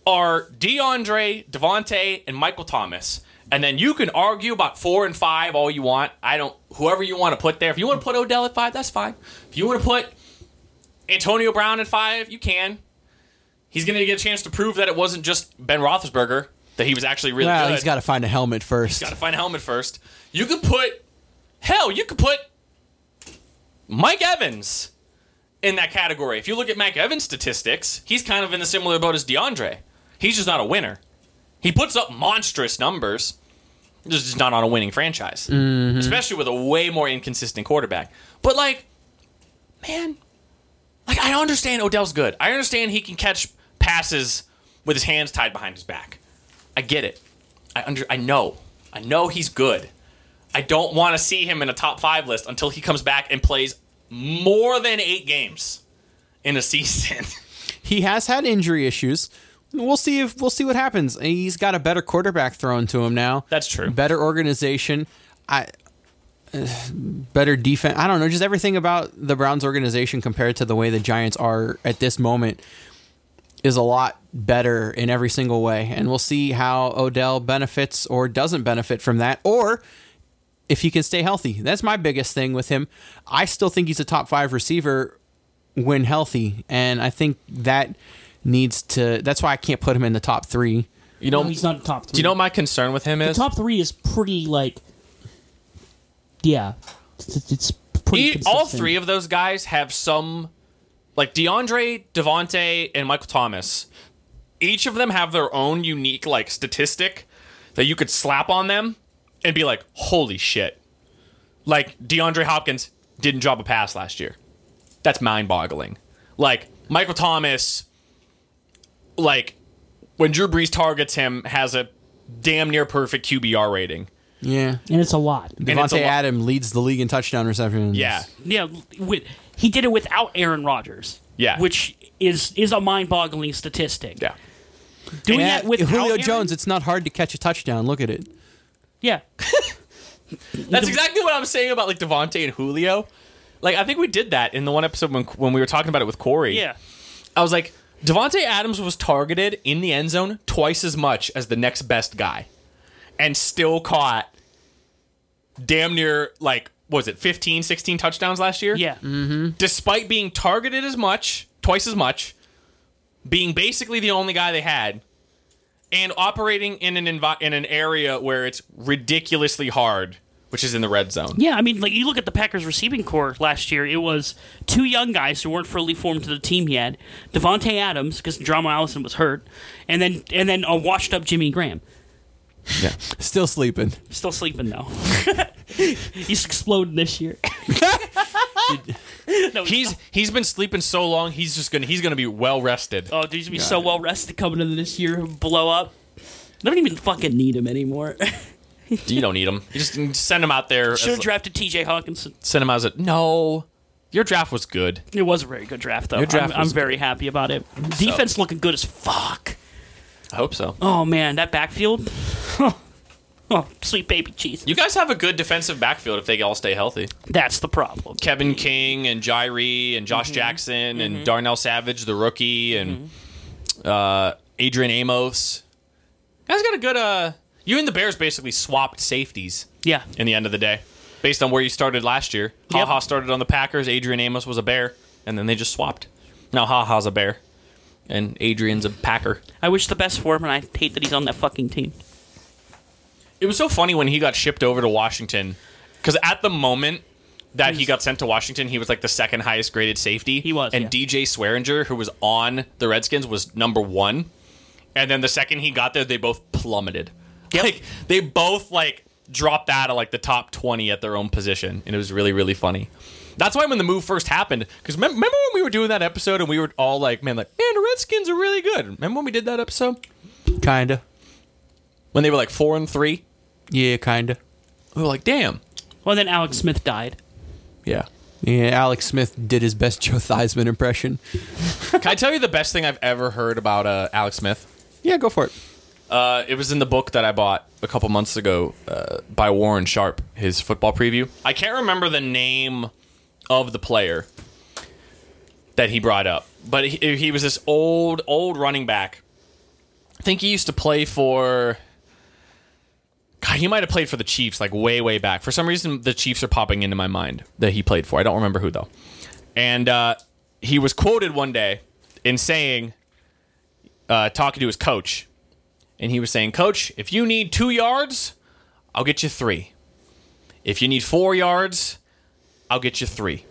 C: are DeAndre, Davante, and Michael Thomas. And then you can argue about four and five all you want. I don't, whoever you want to put there. If you want to put Odell at five, that's fine. If you want to put Antonio Brown at five, you can. He's going to get a chance to prove that it wasn't just Ben Roethlisberger, that he was actually really
A: Well,
C: good.
A: he's got to find a helmet first.
C: He's Got to find a helmet first. You could put, hell, you could put Mike Evans in that category. If you look at Mike Evans' statistics, he's kind of in the similar boat as DeAndre. He's just not a winner. He puts up monstrous numbers. He's just not on a winning franchise, mm-hmm. especially with a way more inconsistent quarterback. But like, man, like I understand Odell's good. I understand he can catch passes with his hands tied behind his back. I get it. I under I know. I know he's good. I don't want to see him in a top five list until he comes back and plays more than eight games in a season.
A: he has had injury issues. We'll see if we'll see what happens. He's got a better quarterback thrown to him now.
C: That's true.
A: Better organization. I uh, better defense. I don't know, just everything about the Browns organization compared to the way the Giants are at this moment is a lot better in every single way. And we'll see how Odell benefits or doesn't benefit from that or if he can stay healthy. That's my biggest thing with him. I still think he's a top 5 receiver when healthy and I think that needs to that's why I can't put him in the top 3.
C: You know,
B: No, he's not top three.
C: do you know what my concern with him is
B: the
C: is?
B: top three is pretty like, yeah, it's, it's pretty.
C: He- all
B: consistent.
C: three of those guys have some, like DeAndre, Davante, and Michael Thomas. Each of them have their own unique like statistic that you could slap on them and be like, "Holy shit!" Like DeAndre Hopkins didn't drop a pass last year. That's mind-boggling. Like Michael Thomas, like when Drew Brees targets him, has a damn near perfect QBR rating.
A: Yeah.
B: and it's a lot.
C: And it's a
A: Davante
C: lo-
A: Adam leads the league in touchdown receptions.
C: Yeah,
B: Yeah, with, he did it without Aaron Rodgers.
C: Yeah.
B: which is is a mind-boggling statistic.
C: yeah.
B: doing
A: And
B: that with
A: Julio Jones, it's not hard to catch a touchdown. Look at it.
B: Yeah,
C: That's exactly what I'm saying about like Davante and Julio. Like I think we did that in the one episode when when we were talking about it with Corey.
B: yeah.
C: I was like, Davante Adams was targeted in the end zone twice as much as the next best guy, and still caught damn near like was it 15, 16 touchdowns last year?
B: Yeah, mm-hmm.
C: Despite being targeted as much, twice as much, being basically the only guy they had, and operating in an envi- in an area where it's ridiculously hard, which is in the red zone.
B: Yeah, I mean, like you look at the Packers receiving corps last year. It was two young guys who weren't fully formed to the team yet. Davante Adams, because Geronimo Allison was hurt, and then and then a washed up Jimmy Graham.
C: Yeah.
A: Still sleeping.
B: Still sleeping though. he's exploding this year. no,
C: He's he's been sleeping so long. He's just gonna he's gonna be well rested.
B: oh, dude, he's gonna be so well rested coming into this year, blow up. I don't even fucking need him anymore.
C: You don't need him. You just send him out there.
B: Should have drafted T.J. Hockenson.
C: send him out as a no. Your draft was good.
B: It was a very good draft, though.
C: Your draft
B: I'm, I'm
C: was
B: very happy about it. Defense looking good as fuck.
C: I hope so.
B: Oh man, that backfield. oh, sweet baby Jesus.
C: You guys have a good defensive backfield if they all stay healthy.
B: That's the problem.
C: Kevin King and Jaire and Josh Jackson and Darnell Savage, the rookie, and uh, Adrian Amos. Guys got a good. Uh, you and the Bears basically swapped safeties
B: Yeah.
C: in the end of the day, based on where you started last year.
B: Yep.
C: Ha Ha started on the Packers. Adrian Amos was a Bear, and then they just swapped. Now Ha Ha's a Bear, and Adrian's a Packer.
B: I wish the best for him, and I hate that he's on that fucking team.
C: It was so funny when he got shipped over to Washington, because at the moment that he got sent to Washington, he was like the second highest graded safety.
B: He was,
C: and
B: yeah.
C: DJ Swearinger, who was on the Redskins, was number one. And then the second he got there, they both plummeted. Like they both like dropped out of like the top twenty at their own position, and it was really really funny. That's why when the move first happened, because remember when we were doing that episode and we were all like, "Man, like, man, the Redskins are really good." Remember when we did that episode
A: Kinda.
C: when they were like four and three?
A: Yeah, kinda.
C: We were like, "Damn,
B: Well, then Alex Smith died.
C: yeah."
A: Yeah, Alex Smith did his best Joe Theismann impression.
C: Can I tell you the best thing I've ever heard about uh, Alex Smith?
A: Yeah, go for it.
C: Uh, it was in the book that I bought a couple months ago uh, by Warren Sharp, his football preview. I can't remember the name of the player that he brought up, but he, he was this old, old running back. I think he used to play for. God, he might have played for the Chiefs like way, way back. For some reason, the Chiefs are popping into my mind that he played for. I don't remember who though. And uh, he was quoted one day in saying, uh, talking to his coach, and he was saying, Coach, if you need two yards, I'll get you three. If you need four yards, I'll get you three.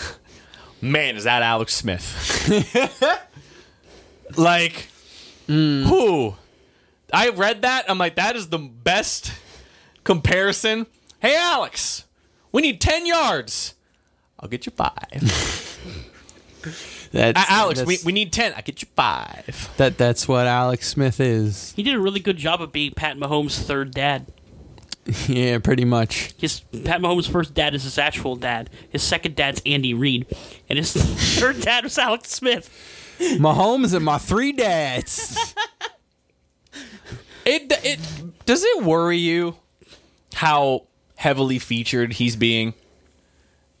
C: Man, is that Alex Smith? like, mm. who? I read that. I'm like, that is the best comparison. Hey, Alex, we need 10 yards. I'll get you five.
A: That's,
C: Uh, Alex,
A: that's,
C: we, we need 10. I'll get you five.
A: that that's what Alex Smith is.
B: He did a really good job of being Pat Mahomes' third dad.
A: Yeah, pretty much.
B: His Pat Mahomes' first dad is his actual dad. His second dad's Andy Reid, and his third dad was Alex Smith.
A: Mahomes and my three dads.
C: It it does it worry you how heavily featured he's being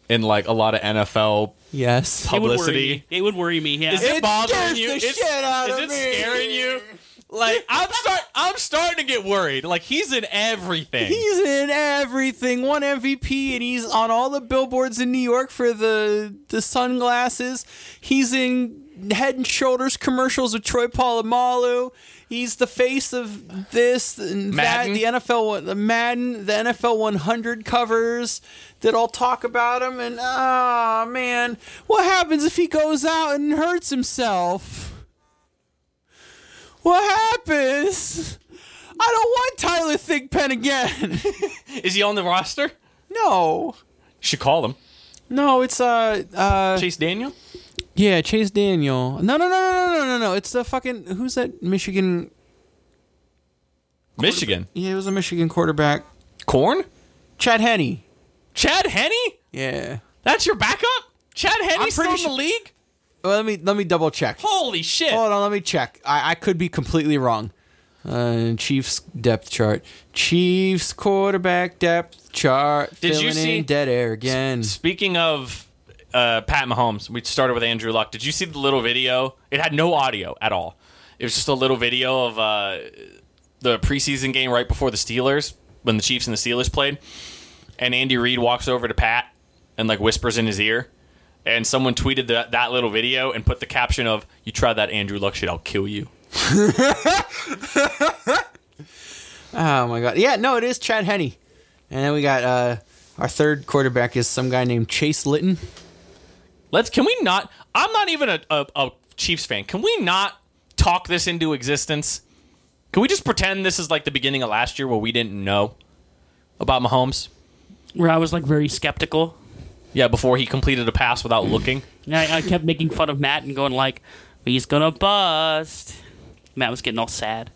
C: in like a lot of NFL?
A: yes.
B: It would worry
C: Publicity.
B: me. It would worry me. Yeah.
C: Is it
A: It
C: bothering you?
A: the
C: It's-
A: shit out
C: is
A: of
C: it
A: me.
C: scaring you? Like I'm start I'm starting to get worried. Like he's in everything.
A: He's in everything. One MVP, and he's on all the billboards in New York for the the sunglasses. He's in Head and Shoulders commercials with Troy Polamalu. He's the face of this and
C: Madden?
A: that. The NFL, the Madden, the NFL 100 covers that all talk about him. And ah, man, what happens if he goes out and hurts himself? What happens? I don't want Tyler Thigpen again.
C: Is he on the roster?
A: no.
C: Should call him.
A: No, it's uh uh
C: Chase Daniel?
A: Yeah, Chase Daniel. No, no, no, no, no, no, no. It's the fucking who's that Michigan?
C: Michigan.
A: Yeah, it was a Michigan quarterback.
C: Corn?
A: Chad Henne.
C: Chad Henne?
A: Yeah.
C: That's your backup? Chad Henne's still in the league?
A: Well, let me let me double check.
C: Holy shit.
A: Hold on, let me check. I, I could be completely wrong. Uh, Chiefs depth chart. Chiefs quarterback depth chart.
C: Did you see-
A: in dead air again?
C: Speaking of uh, Pat Mahomes, we started with Andrew Luck. Did you see the little video? It had no audio at all. It was just a little video of uh, the preseason game right before the Steelers when the Chiefs and the Steelers played. And Andy Reid walks over to Pat and like whispers in his ear. And someone tweeted that, that little video and put the caption of "You try that Andrew Luck shit, I'll kill you."
A: Oh my god. Yeah, no, it is Chad Henne. And then we got uh our third quarterback is some guy named Chase Litton.
C: Let's. Can we not? I'm not even a, a, a Chiefs fan. Can we not talk this into existence? Can we just pretend this is like the beginning of last year where we didn't know about Mahomes?
B: Where I was like very skeptical.
C: Yeah, before he completed a pass without looking.
B: And I, I kept making fun of Matt and going like, "He's gonna bust." Matt was getting all sad.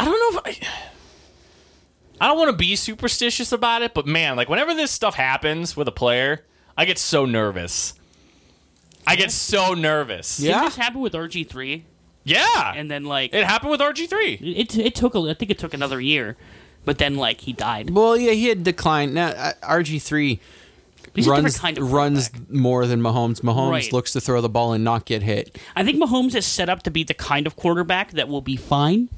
C: I don't know if I. I don't want to be superstitious about it, but man, like whenever this stuff happens with a player, I get so nervous. I get so nervous.
A: Yeah.
B: Didn't this happen with RG three?
C: Yeah.
B: And then like
C: it happened with RG3.
B: it it took a, I think it took another year, but then like he died.
A: Well, yeah, he had declined. Now uh, RG3
B: He's a
A: runs
B: different kind of
A: runs
B: quarterback.
A: more than Mahomes. Mahomes
B: Right.
A: looks to throw the ball and not get hit.
B: I think Mahomes is set up to be the kind of quarterback that will be fine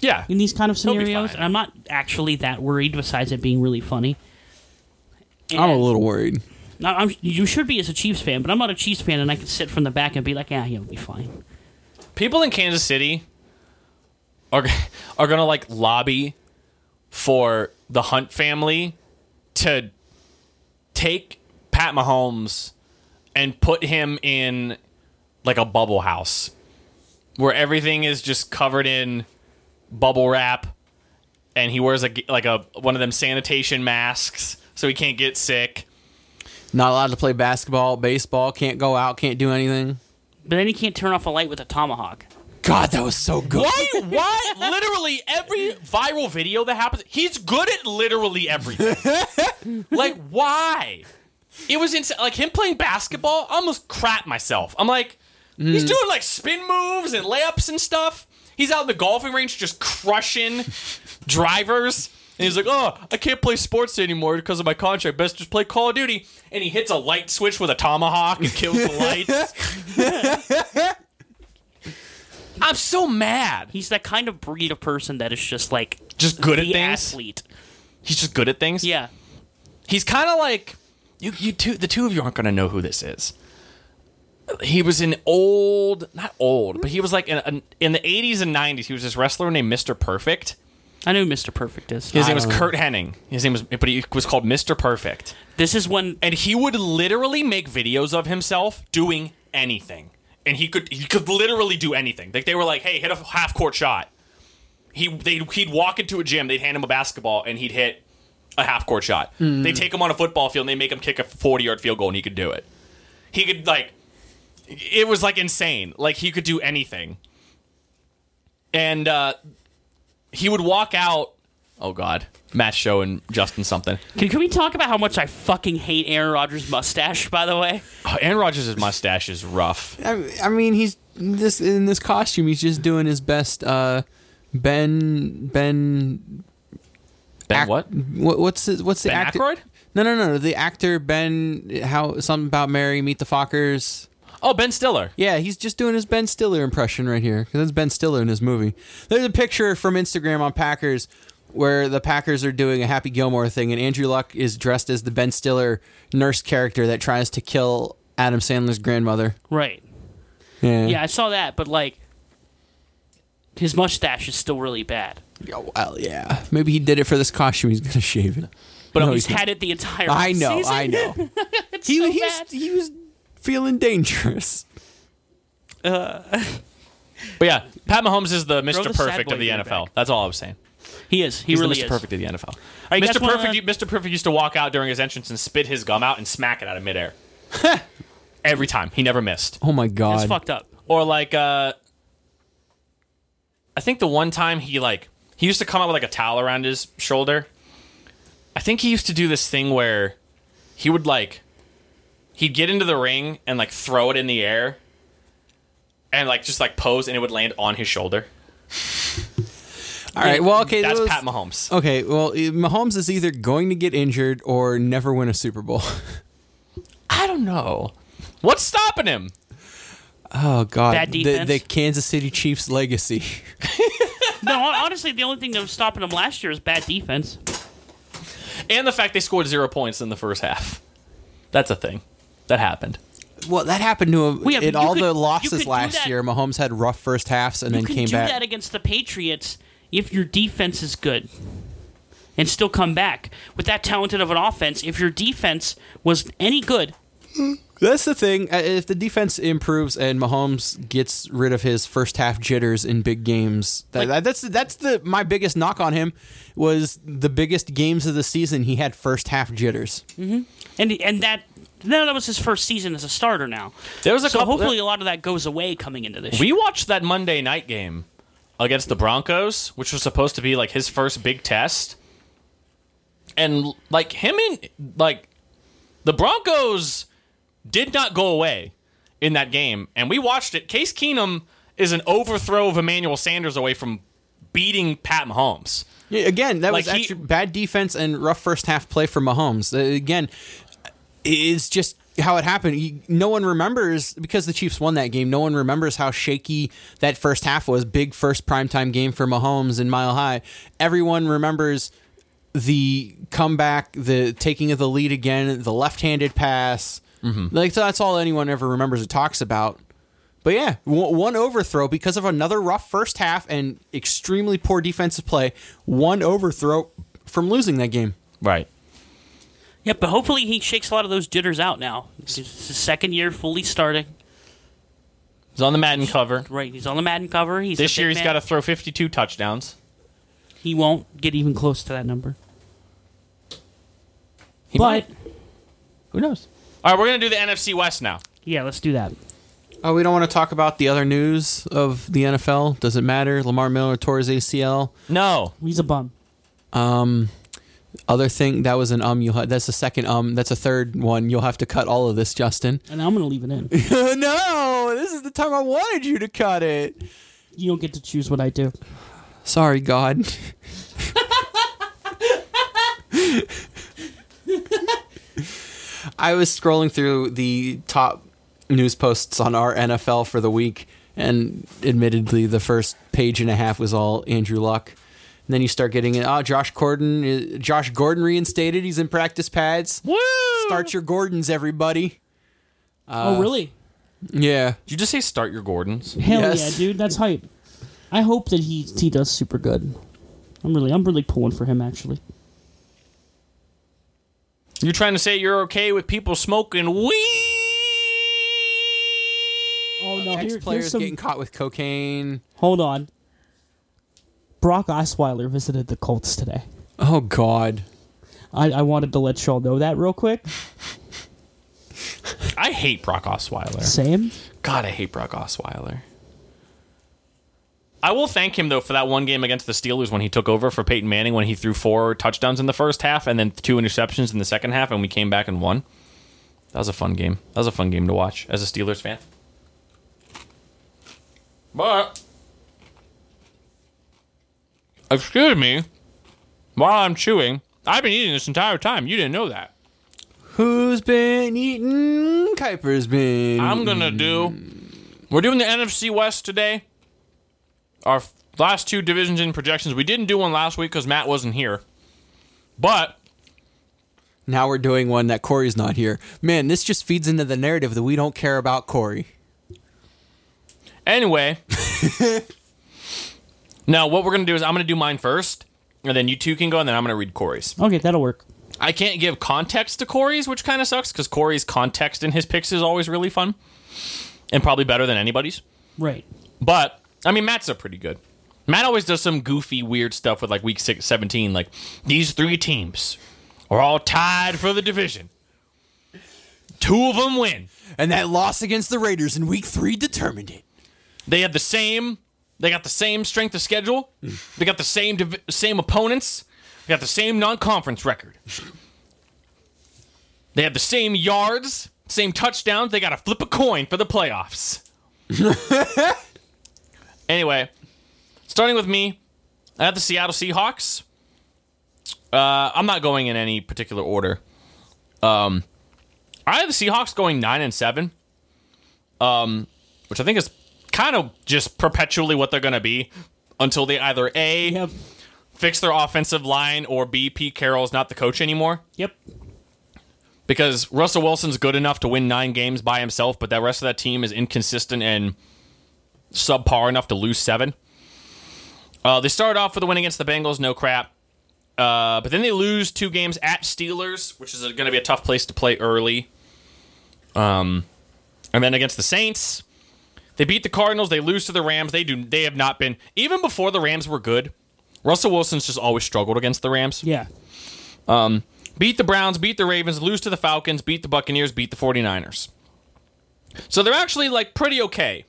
C: Yeah.
B: in these kind of
C: He'll be
B: scenarios,
C: fine.
B: and I'm not actually that worried. Besides it being really funny,
A: I'm a
B: And-
A: little worried.
B: Now, I'm, you should be as a Chiefs fan, but I'm not a Chiefs fan, and I can sit from the back and be like, "Yeah, he'll be fine."
C: People in Kansas City are are to like lobby for the Hunt family to take Pat Mahomes and put him in like a bubble house where everything is just covered in bubble wrap and he wears a like a one of them sanitation masks so he can't get sick.
A: Not allowed to play basketball, baseball. Can't go out. Can't do anything.
B: But then he can't turn off a light with a tomahawk.
A: God, that was so good.
C: Why? Why? literally every viral video that happens, he's good at literally everything. like, why? It was insane. Like him playing basketball, I almost crap myself. I'm like, he's mm. doing like spin moves and layups and stuff. He's out in the golfing range just crushing drivers. And he's like, oh, I can't play sports anymore because of my contract. Best just play Call of Duty. And he hits a light switch with a tomahawk and kills the lights. I'm so mad.
B: He's that kind of breed of person that is just like
C: Just good at things.
B: athlete.
C: He's just good at things.
B: Yeah,
C: He's kind of like you. You two, the two of you aren't going to know who this is. He was an old, not old, but he was like in, in, in the 80s and 90s. He was this wrestler named Mr. Perfect.
B: I know who Mr. Perfect is.
C: His
A: I
C: name was
A: don't know.
C: Curt Hennig. His name was, but he was called Mr. Perfect.
B: This is when
C: And he would literally make videos of himself doing anything, and he could he could literally do anything. Like they were like, "Hey, hit a half court shot." He they he'd walk into a gym, they'd hand him a basketball, and he'd hit a half court shot. They take him on a football field, and they make him kick a forty yard field goal, and he could do it. He could like, it was like insane. Like he could do anything, and uh, he would walk out. Oh God, Matt Show and Justin something.
B: can, can we talk about how much I fucking hate Aaron Rodgers' mustache? By the way,
C: Oh, Aaron Rodgers' mustache is rough.
A: I, I mean, he's this in this costume. He's just doing his best. Uh, Ben Ben.
C: Ben,
A: act-
C: what?
A: what? What's the, what's the
C: Ben
A: actor?
C: Aykroyd?
A: No, no, no. The actor Ben. How something about Mary? Meet the Fockers.
C: Oh, Ben Stiller.
A: Yeah, he's just doing his Ben Stiller impression right here because that's Ben Stiller in his movie. There's a picture from Instagram on Packers where the Packers are doing a Happy Gilmore thing, and Andrew Luck is dressed as the Ben Stiller nurse character that tries to kill Adam Sandler's grandmother.
B: right?
A: Yeah.
B: Yeah, I saw that, but like, his mustache is still really bad.
A: Oh, well, yeah. Maybe he did it for this costume. He's gonna shave it.
C: But
A: No,
B: He's
A: he's
B: had it the entire. Time.
A: I know.
B: season.
A: I know.
B: it's
A: he,
B: so
A: he,
B: bad.
A: was, he was feeling dangerous.
C: but yeah, Pat Mahomes is the Mr.
B: the
C: Perfect of the NFL.
B: back.
C: That's all I was saying.
B: He is. He
C: He's
B: really
C: the Mr.
B: is.
C: Perfect of the NFL.
B: right, you guys
C: Mr.
B: wanna-
C: Perfect, Mr. Perfect used to walk out during his entrance and spit his gum out and smack it out of midair. Every time, he never missed.
A: Oh my god,
B: It's
A: god.
B: fucked up.
C: Or like, uh, I think the one time he like he used to come out with like a towel around his shoulder. I think he used to do this thing where he would like he'd get into the ring and like throw it in the air and like just like pose and it would land on his shoulder.
A: All right. Well, okay.
C: That's
A: those-
C: Pat Mahomes.
A: Okay. Well, Mahomes is either going to get injured or never win a Super Bowl.
C: I don't know. What's stopping him?
A: Oh god.
B: Bad
A: the,
B: defense?
A: the Kansas City Chiefs legacy.
B: No, honestly, the only thing that was stopping him last year is bad defense.
C: And the fact they scored zero points in the first half. That's a thing. That happened.
A: Well, that happened to him
B: Well, yeah,
A: in all
B: could-
A: the losses last year. Mahomes had rough first halves and
B: You
A: then
B: can
A: came
B: do
A: back.
B: that against the Patriots if your defense is good and still come back. With that talented of an offense, if your defense was any good,
A: That's the thing. Uh, If the defense improves and Mahomes gets rid of his first half jitters in big games, that,
B: Like-
A: that's that's the my biggest knock on him was the biggest games of the season. He had first half jitters.
B: and and that no, that was his first season as a starter now.
C: There was a
B: so
C: couple-
B: hopefully a lot of that goes away coming into this.
C: We
B: year.
C: watched that Monday night game against the Broncos, which was supposed to be like his first big test. And like him and like the Broncos did not go away in that game. And we watched it. Case Keenum is an overthrow of Emmanuel Sanders away from beating Pat Mahomes.
A: Yeah, again, that was
C: Like, he-
A: actually bad defense and rough first half play for Mahomes. Uh, again, it's just how it happened. No one remembers because the Chiefs won that game. No one remembers how shaky that first half was. Big first primetime game for Mahomes in Mile High. Everyone remembers the comeback, the taking of the lead again, the left-handed pass. Mm-hmm. Like that's all anyone ever remembers or talks about. But yeah, one overthrow because of another rough first half and extremely poor defensive play. One overthrow from losing that game.
C: Right.
B: Yeah, but hopefully he shakes a lot of those jitters out now. It's his second year fully starting.
C: He's on the Madden cover.
B: Right, he's on the Madden cover. He's
C: This year he's got to throw 52 touchdowns.
B: He won't get even close to that number.
C: He
B: but
C: might. Who knows? All right, we're going to do the NFC West now.
B: yeah, let's do that.
A: Oh, we don't want to talk about the other news of the NFL. Does it matter? Lamar Miller tore his ACL.
C: No.
B: He's a bum.
A: Um, other thing that was an um. You will that's the second um. That's a third one. You'll have to cut all of this, Justin.
B: And I'm gonna leave it in.
A: no, this is the time I wanted you to cut it.
B: You don't get to choose what I do.
A: Sorry, God. I was scrolling through the top news posts on our NFL for the week, and admittedly, the first page and a half was all Andrew Luck. And then you start getting it. Oh, Josh Gordon. uh, Josh Gordon reinstated. He's in practice pads.
C: Woo!
A: Start your Gordons, everybody.
B: oh, really?
A: Yeah.
C: Did you just say start your Gordons?
B: Hell
A: Yes.
B: yeah, dude. That's hype. I hope that he he does super good. I'm really I'm really pulling for him actually.
C: You're trying to say you're okay with people smoking weed?
B: Oh no,
A: Ex
B: here,
A: players
B: here's some.
A: getting caught with cocaine.
B: Hold on. Brock Osweiler visited the Colts today.
A: Oh God.
B: I, I wanted to let y'all know that real quick.
C: I hate Brock Osweiler.
B: Same.
C: God, I hate Brock Osweiler. I will thank him though for that one game against the Steelers when he took over for Peyton Manning when he threw four touchdowns in the first half and then two interceptions in the second half and we came back and won. That was a fun game. That was a fun game to watch as a Steelers fan. But excuse me, while I'm chewing, I've been eating this entire time. You didn't know that.
A: Who's been eating? Kuiper's been.
C: I'm gonna do. We're doing the NFC West today. Our last two divisions in projections. We didn't do one last week because Matt wasn't here. But
A: Now we're doing one that Corey's not here. Man, this just feeds into the narrative that we don't care about Corey.
C: anyway, now what we're gonna do is I'm gonna do mine first, and then you two can go, and then I'm gonna read Corey's.
B: Okay, that'll work.
C: I can't give context to Corey's, which kind of sucks because Corey's context in his picks is always really fun, and probably better than anybody's.
B: Right.
C: But I mean, Matt's are pretty good. Matt always does some goofy, weird stuff with like week six, 17. Like these three teams are all tied for the division. Two of them win.
A: And that loss against the Raiders in week three determined it.
C: They have the same. They got the same strength of schedule. They got the same div- same opponents. They got the same non-conference record. They have the same yards, same touchdowns. They got to flip a coin for the playoffs. anyway, starting with me, I have the Seattle Seahawks. Uh, I'm not going in any particular order. Um, I have the Seahawks going nine and seven. Um, which I think is kind of just perpetually what they're going to be until they either a
B: Yep.
C: fix their offensive line or b Pete Carroll is not the coach anymore.
B: Yep.
C: because Russell Wilson's good enough to win nine games by himself, but that rest of that team is inconsistent and subpar enough to lose seven. Uh, they started off with a win against the Bengals, no crap. Uh, but then they lose two games at Steelers, which is going to be a tough place to play early. Um, and then against the Saints, they beat the Cardinals. They lose to the Rams. They do. They have not been even before the Rams were good. Russell Wilson's just always struggled against the Rams.
B: Yeah.
C: Beat the Browns, beat the Ravens, lose to the Falcons, beat the Buccaneers, beat the 49ers. So they're actually like pretty okay.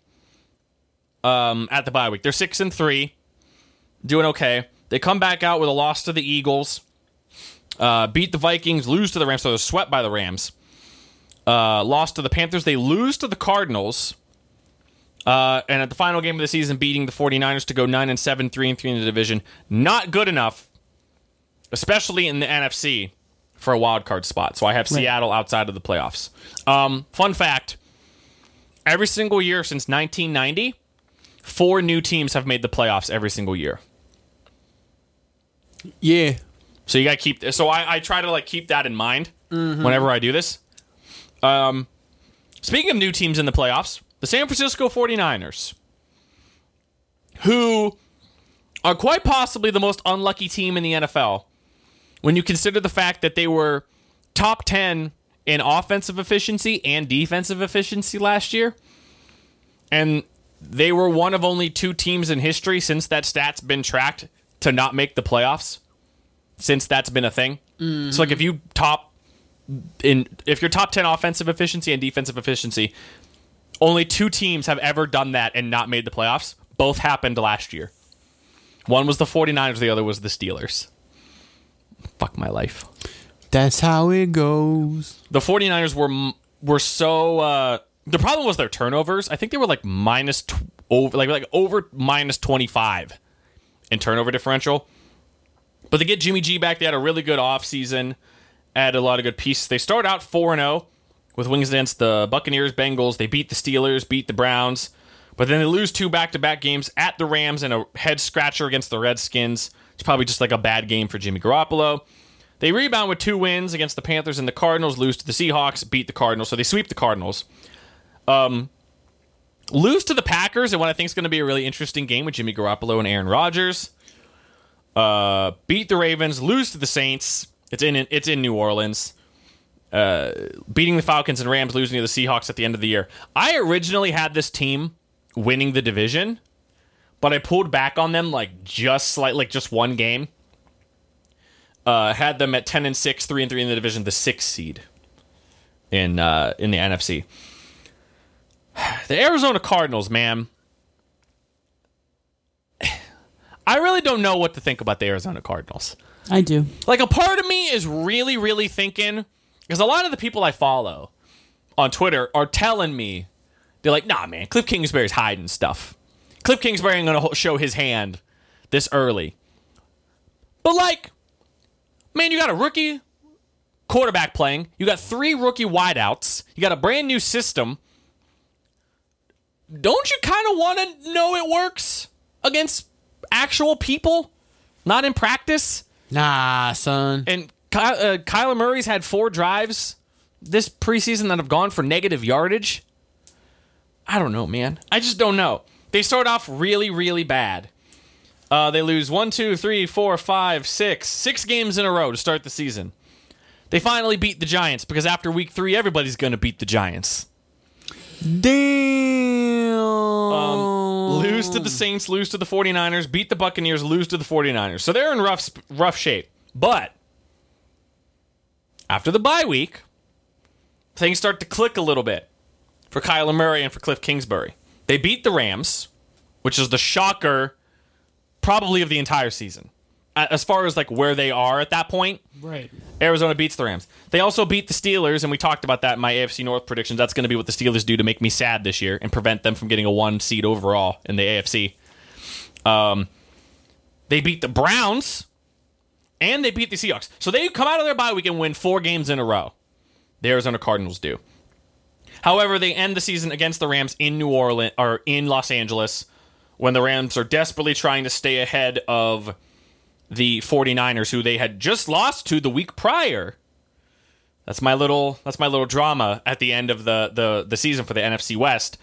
C: Um, at the bye week, they're six and three, doing okay. They come back out with a loss to the Eagles, uh, beat the Vikings, lose to the Rams, so they're swept by the Rams. Uh, lost to the Panthers. They lose to the Cardinals. Uh, and at the final game of the season, beating the 49ers to go 9 and 7, 3 and 3 in the division. Not good enough, especially in the NFC, for a wild card spot. So I have Seattle outside of the playoffs. Um, fun fact every single year since 1990, four new teams have made the playoffs every single year.
A: Yeah.
C: So you got to keep. So I, I try to like keep that in mind whenever I do this. Um, speaking of new teams in the playoffs, the San Francisco 49ers, who are quite possibly the most unlucky team in the NFL when you consider the fact that they were top 10 in offensive efficiency and defensive efficiency last year. And they were one of only two teams in history since that stat's been tracked to not make the playoffs since that's been a thing. So like if you top in if you're top 10 offensive efficiency and defensive efficiency, only two teams have ever done that and not made the playoffs. Both happened last year. One was the 49ers, the other was the Steelers. Fuck my life.
A: That's how it goes.
C: The 49ers were were so uh the problem was their turnovers. I think they were like minus tw- over like like over minus 25 in turnover differential. But they get Jimmy G back. They had a really good offseason, added a lot of good pieces. They start out 4 0 with wins against the Buccaneers, Bengals. They beat the Steelers, beat the Browns, but then they lose two back to back games at the Rams and a head scratcher against the Redskins. It's probably just like a bad game for Jimmy Garoppolo. They rebound with two wins against the Panthers and the Cardinals, lose to the Seahawks, beat the Cardinals, so they sweep the Cardinals. Um, lose to the Packers in what I think is going to be a really interesting game with Jimmy Garoppolo and Aaron Rodgers. Uh, beat the Ravens, lose to the Saints. It's in it's in New Orleans. Uh, beating the Falcons and Rams, losing to the Seahawks at the end of the year. I originally had this team winning the division, but I pulled back on them like just slight, like just one game. Uh, had them at ten and six, three and three in the division, the sixth seed in uh, in the NFC. The Arizona Cardinals, man. I really don't know what to think about the Arizona Cardinals.
B: I do.
C: Like a part of me is really, really thinking because a lot of the people I follow on Twitter are telling me they're like, "Nah, man, Cliff Kingsbury's hiding stuff. Cliff Kingsbury ain't gonna show his hand this early." But like, man, you got a rookie quarterback playing. You got three rookie wideouts. You got a brand new system. Don't you kind of want to know it works against actual people, not in practice?
A: Nah, son.
C: And Ky- uh, Kyler Murray's had four drives this preseason that have gone for negative yardage. I don't know, man. I just don't know. They start off really, really bad. Uh, they lose one, two, three, four, five, six, six games in a row to start the season. They finally beat the Giants because after week three, everybody's going to beat the Giants.
A: Damn.
C: Um, lose to the Saints, lose to the 49ers, beat the Buccaneers, lose to the 49ers. So they're in rough rough shape. But after the bye week, things start to click a little bit for Kyler Murray and for Cliff Kingsbury. They beat the Rams, which is the shocker probably of the entire season. As far as like where they are at that point,
B: Right.
C: Arizona beats the Rams. They also beat the Steelers, and we talked about that in my AFC North predictions. That's going to be what the Steelers do to make me sad this year and prevent them from getting a one seed overall in the AFC. Um, they beat the Browns, and they beat the Seahawks. So they come out of their bye week and win four games in a row. The Arizona Cardinals do. However, they end the season against the Rams in New Orleans or in Los Angeles when the Rams are desperately trying to stay ahead of the 49ers, who they had just lost to the week prior. That's my little that's my little drama at the end of the the, the season for the NFC West.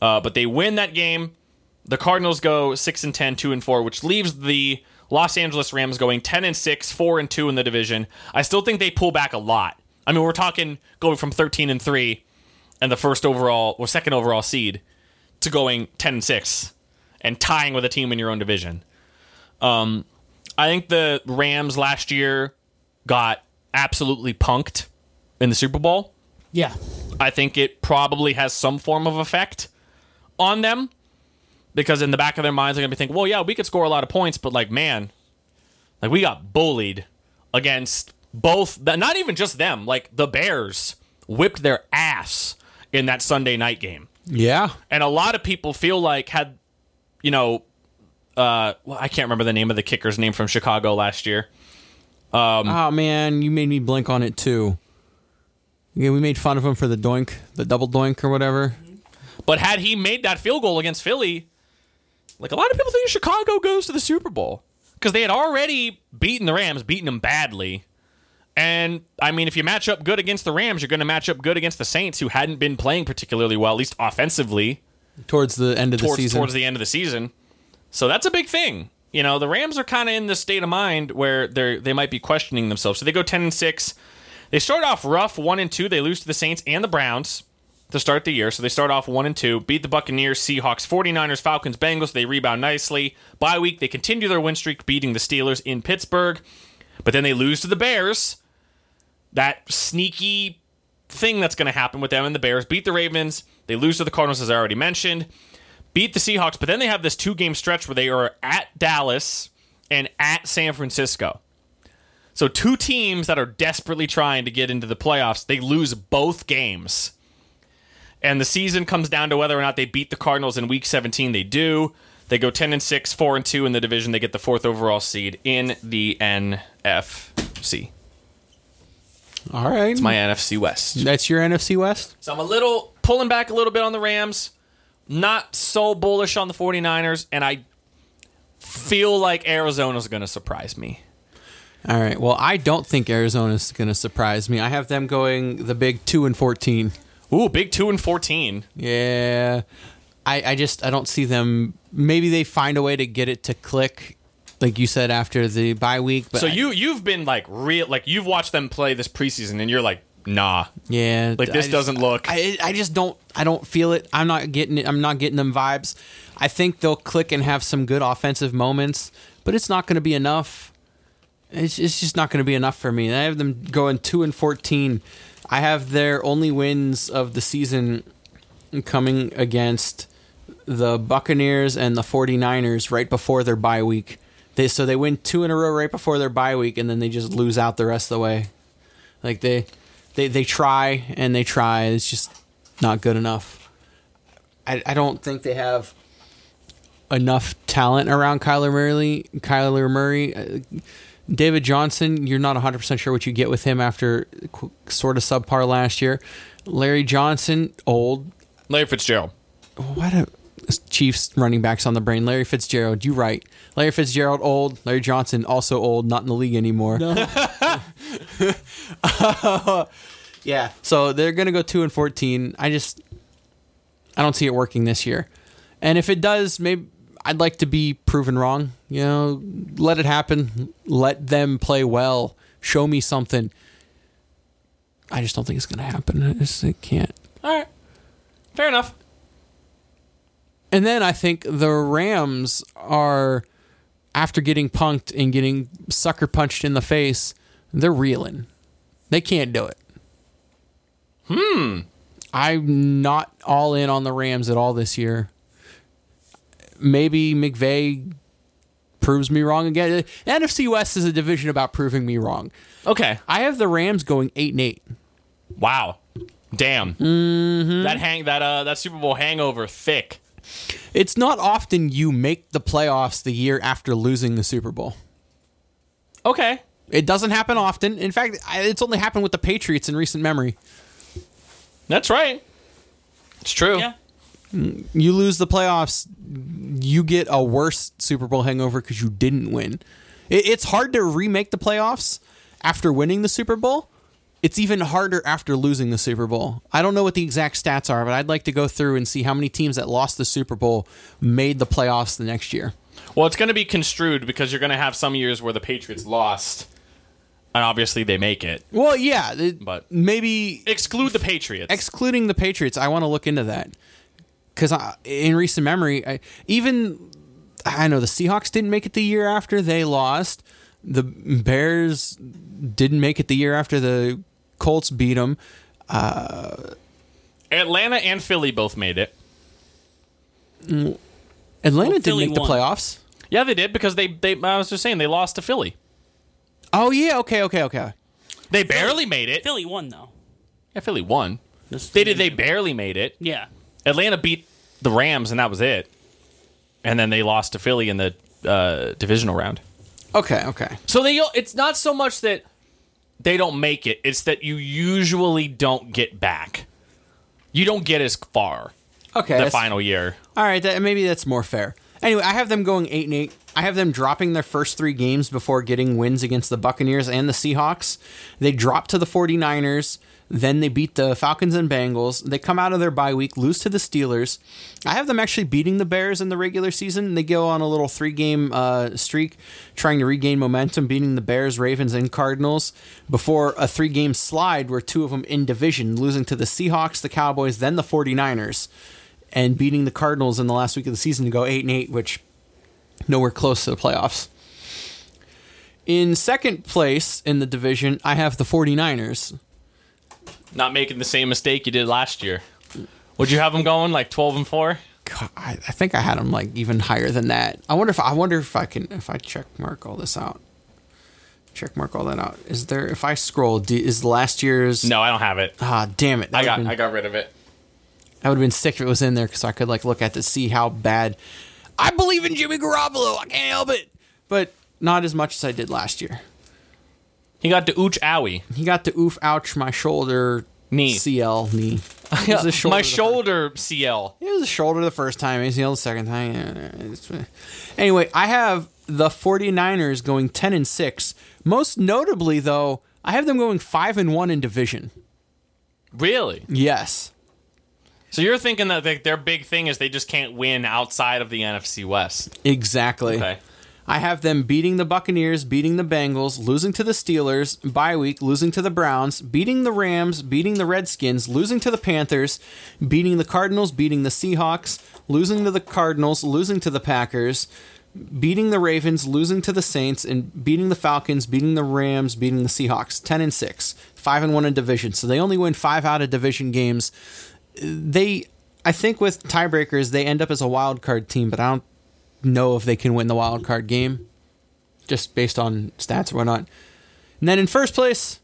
C: Uh, but they win that game. The Cardinals go 6 and 10, 2 and 4, which leaves the Los Angeles Rams going 10 and 6, 4 and 2 in the division. I still think they pull back a lot. I mean, we're talking going from 13 and 3 and the first overall or second overall seed to going 10 and 6 and tying with a team in your own division. Um, I think the Rams last year got absolutely punked in the Super Bowl.
B: Yeah.
C: I think it probably has some form of effect on them because in the back of their minds they're gonna be thinking, well, yeah, we could score a lot of points, but like, man, like we got bullied against both. Not even just them, like the Bears whipped their ass in that Sunday night game,
A: Yeah.
C: and a lot of people feel like had, you know, uh, well, I can't remember the name of the kicker's name from Chicago last year.
A: oh man, you made me blink on it too. Yeah, we made fun of him for the doink, the double doink or whatever.
C: But had he made that field goal against Philly, like a lot of people think Chicago goes to the Super Bowl because they had already beaten the Rams, beaten them badly. And I mean, if you match up good against the Rams, you're going to match up good against the Saints, who hadn't been playing particularly well, at least offensively,
A: Towards the end of the season.
C: towards the end of the season. So that's a big thing. You know, the Rams are kind of in this state of mind where they they might be questioning themselves. So they go ten and six. They start off rough, one and two. They lose to the Saints and the Browns to start the year. So they start off one and two, beat the Buccaneers, Seahawks, 49ers, Falcons, Bengals. They rebound nicely. Bye week, they continue their win streak, beating the Steelers in Pittsburgh. But then they lose to the Bears. That sneaky thing that's going to happen with them and the Bears beat the Ravens. They lose to the Cardinals, as I already mentioned. Beat the Seahawks, but then they have this two game stretch where they are at Dallas and at San Francisco. So, two teams that are desperately trying to get into the playoffs, they lose both games. And the season comes down to whether or not they beat the Cardinals in week 17. They do. They go 10 and 6, 4 and 2 in the division. They get the fourth overall seed in the NFC.
A: All right.
C: It's my NFC West.
A: That's your NFC West?
C: So I'm a little pulling back a little bit on the Rams, not so bullish on the 49ers, and I feel like Arizona's going to surprise me.
A: All right. Well, I don't think Arizona's going to surprise me. I have them going the big 2 and 14.
C: Ooh, big 2 and 14.
A: Yeah. I, I just I don't see them maybe they find a way to get it to click like you said after the bye week but
C: So
A: I-
C: you you've been like real like you've watched them play this preseason and you're like, "Nah."
A: yeah.
C: Like, this
A: just-
C: doesn't look-
A: I, I just don't I don't feel it. I'm not getting it I'm not getting them vibes. I think they'll click and have some good offensive moments but it's not going to be enough. It's, it's just not going to be enough for me. I have them going 2 and 14 I have their only wins of the season coming against the Buccaneers and the 49ers right before their bye week. They so they win two in a row right before their bye week and then they just lose out the rest of the way. Like they they they try and they try, it's just not good enough. I I don't think they have enough talent around Kyler Murray. Kyler Murray, Uh, David Johnson, you're not 100% sure what you get with him after sort of subpar last year. Larry Johnson, old,
C: Larry Fitzgerald.
A: why do Chiefs running backs on the brain? Larry Fitzgerald, you right. Larry Fitzgerald, old. Larry Johnson, also old, not in the league anymore. yeah, so they're gonna go two and fourteen. I just, I don't see it working this year. And if it does, maybe I'd like to be proven wrong. You know, let it happen. Let them play well. Show me something. I just don't think it's gonna happen. I just I can't.
C: All right. Fair enough.
A: And then I think the Rams are, after getting punked and getting sucker punched in the face, they're reeling. They can't do it. Hmm. I'm not all in on the Rams at all this year. Maybe McVay proves me wrong again. NFC West is a division about proving me wrong.
C: Okay.
A: I have the Rams going eight and eight.
C: Wow. Damn.
A: Mm-hmm.
C: That hang that uh that Super Bowl hangover thick.
A: It's not often you make the playoffs the year after losing the Super Bowl.
C: Okay.
A: It doesn't happen often. In fact, it's only happened with the Patriots in recent memory.
C: That's right. It's true.
B: Yeah.
A: You lose the playoffs, you get a worse Super Bowl hangover because you didn't win. It, it's hard to remake the playoffs after winning the Super Bowl, it's even harder after losing the Super Bowl. I don't know what the exact stats are, but I'd like to go through and see how many teams that lost the Super Bowl made the playoffs the next year.
C: Well, it's going to be construed because you're going to have some years where the Patriots lost, and obviously they make it.
A: Well, yeah,
C: But-
A: maybe
C: Exclude the Patriots.
A: excluding the Patriots, I want to look into that because in recent memory, I, even I know the Seahawks didn't make it the year after they lost. The Bears didn't make it the year after the Colts beat them.
C: Uh, Atlanta and Philly both made it.
A: Mm, Atlanta
B: Well,
A: didn't
B: Philly
A: make the playoffs.
C: Yeah, they did because they, they. I was just saying they lost to Philly.
A: Oh yeah, okay, okay, okay.
C: They barely made it.
B: Philly won though.
C: Yeah, Philly won.
B: This-
C: They did. They barely made it.
B: Yeah.
C: Atlanta beat the Rams, and that was it. And then they lost to Philly in the uh, divisional round.
A: Okay, okay.
C: So they. It's not so much that they don't make it; it's that you usually don't get back. You don't get as far
A: Okay.
C: the final year.
A: All right, that, maybe that's more fair. Anyway, I have them going eight and eight. I have them dropping their first three games before getting wins against the Buccaneers and the Seahawks. They drop to the 49ers. Then they beat the Falcons and Bengals. They come out of their bye week, lose to the Steelers. I have them actually beating the Bears in the regular season. They go on a little three game uh, streak, trying to regain momentum, beating the Bears, Ravens, and Cardinals before a three game slide where two of them in division, losing to the Seahawks, the Cowboys, then the 49ers and beating the Cardinals in the last week of the season to go 8 and 8, which nowhere close to the playoffs. In second place in the division, I have the 49ers.
C: Not making the same mistake you did last year. Would you have them going like twelve and four?
A: God, I, I think I had them like even higher than that. I wonder if I wonder if I can if I check mark all this out. Check mark all that out. Is there if I scroll do, is last year's
C: No, I don't have it.
A: Ah, damn it. That
C: I got
A: been-
C: I got rid of it.
A: I would have been sick if it was in there because I could like look at to see how bad. I believe in Jimmy Garoppolo. I can't help it, but not as much as I did last year.
C: He got to Ooch Owie.
A: He got to oof, ouch, my shoulder,
C: Knee.
A: CL, knee. It was a shoulder
C: My shoulder CL.
A: It was a shoulder the first time, ACL the second time. Anyway, I have the 49ers going 10 and 6. Most notably, though, I have them going 5 and 1 in division.
C: Really?
A: Yes.
C: So you're thinking that their big thing is they just can't win outside of the NFC West?
A: Exactly.
C: Okay.
A: I have them beating the Buccaneers, beating the Bengals, losing to the Steelers, bye week, losing to the Browns, beating the Rams, beating the Redskins, losing to the Panthers, beating the Cardinals, beating the Seahawks, losing to the Cardinals, losing to the Packers, beating the Ravens, losing to the Saints, and beating the Falcons, beating the Rams, beating the Seahawks. 10 and 6. 5 and 1 in division. So they only win 5 out of division games. They I think with tiebreakers they end up as a wild card team, but I don't know if they can win the wild card game, just based on stats or whatnot. And then in first place,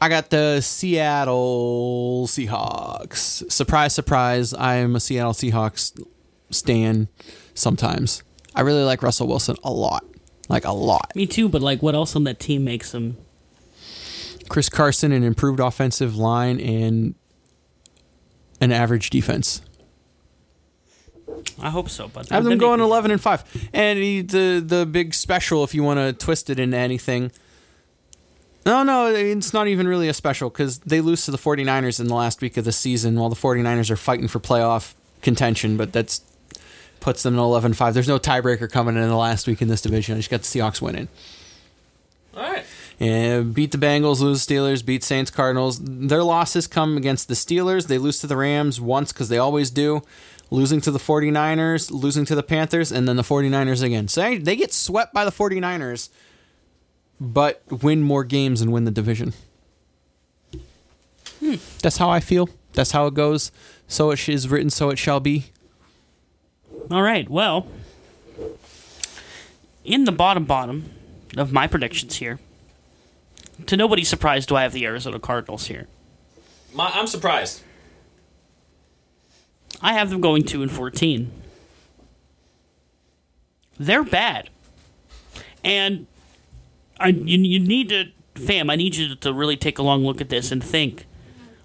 A: I got the Seattle Seahawks. Surprise, surprise! I am a Seattle Seahawks stan. Sometimes I really like Russell Wilson a lot, like a lot.
B: Me too, but like what else on that team makes them
A: Chris Carson, an improved offensive line, and an average defense.
B: I hope so, but
A: have them going eleven and five, and he, the the big special if you want to twist it into anything. No, no, it's not even really a special because they lose to the 49ers in the last week of the season while the 49ers are fighting for playoff contention, but that's puts them at 11 5. There's no tiebreaker coming in the last week in this division. I just got the Seahawks winning.
C: All right.
A: And beat the Bengals, lose Steelers, beat Saints, Cardinals. Their losses come against the Steelers. They lose to the Rams once because they always do. Losing to the 49ers, losing to the Panthers, and then the 49ers again. So they, they get swept by the 49ers, but win more games and win the division. Hmm. That's how I feel. That's how it goes. So it is written, so it shall be.
B: All right. Well, in the bottom bottom of my predictions here, to nobody's surprise, do I have the Arizona Cardinals here?
C: My, I'm surprised.
B: I have them going two and fourteen. They're bad, and I you, you need to, fam. I need you to really take a long look at this and think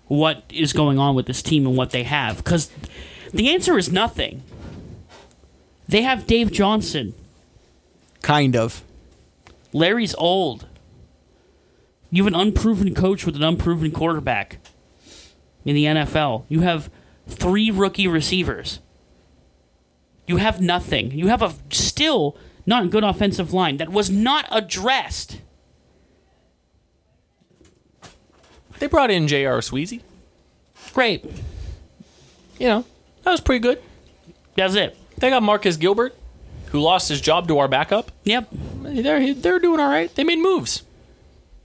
B: what is going on with this team and what they have, because the answer is nothing. They have Dave Johnson.
A: Kind of.
B: Larry's old. You have an unproven coach with an unproven quarterback in the NFL. You have three rookie receivers. You have nothing. You have a still not good offensive line that was not addressed.
C: They brought in J.R. Sweezy.
B: Great.
C: You know, that was pretty good.
B: That's it.
C: They got Marcus Gilbert, who lost his job to our backup.
B: Yep.
C: They're they're doing all right. They made moves.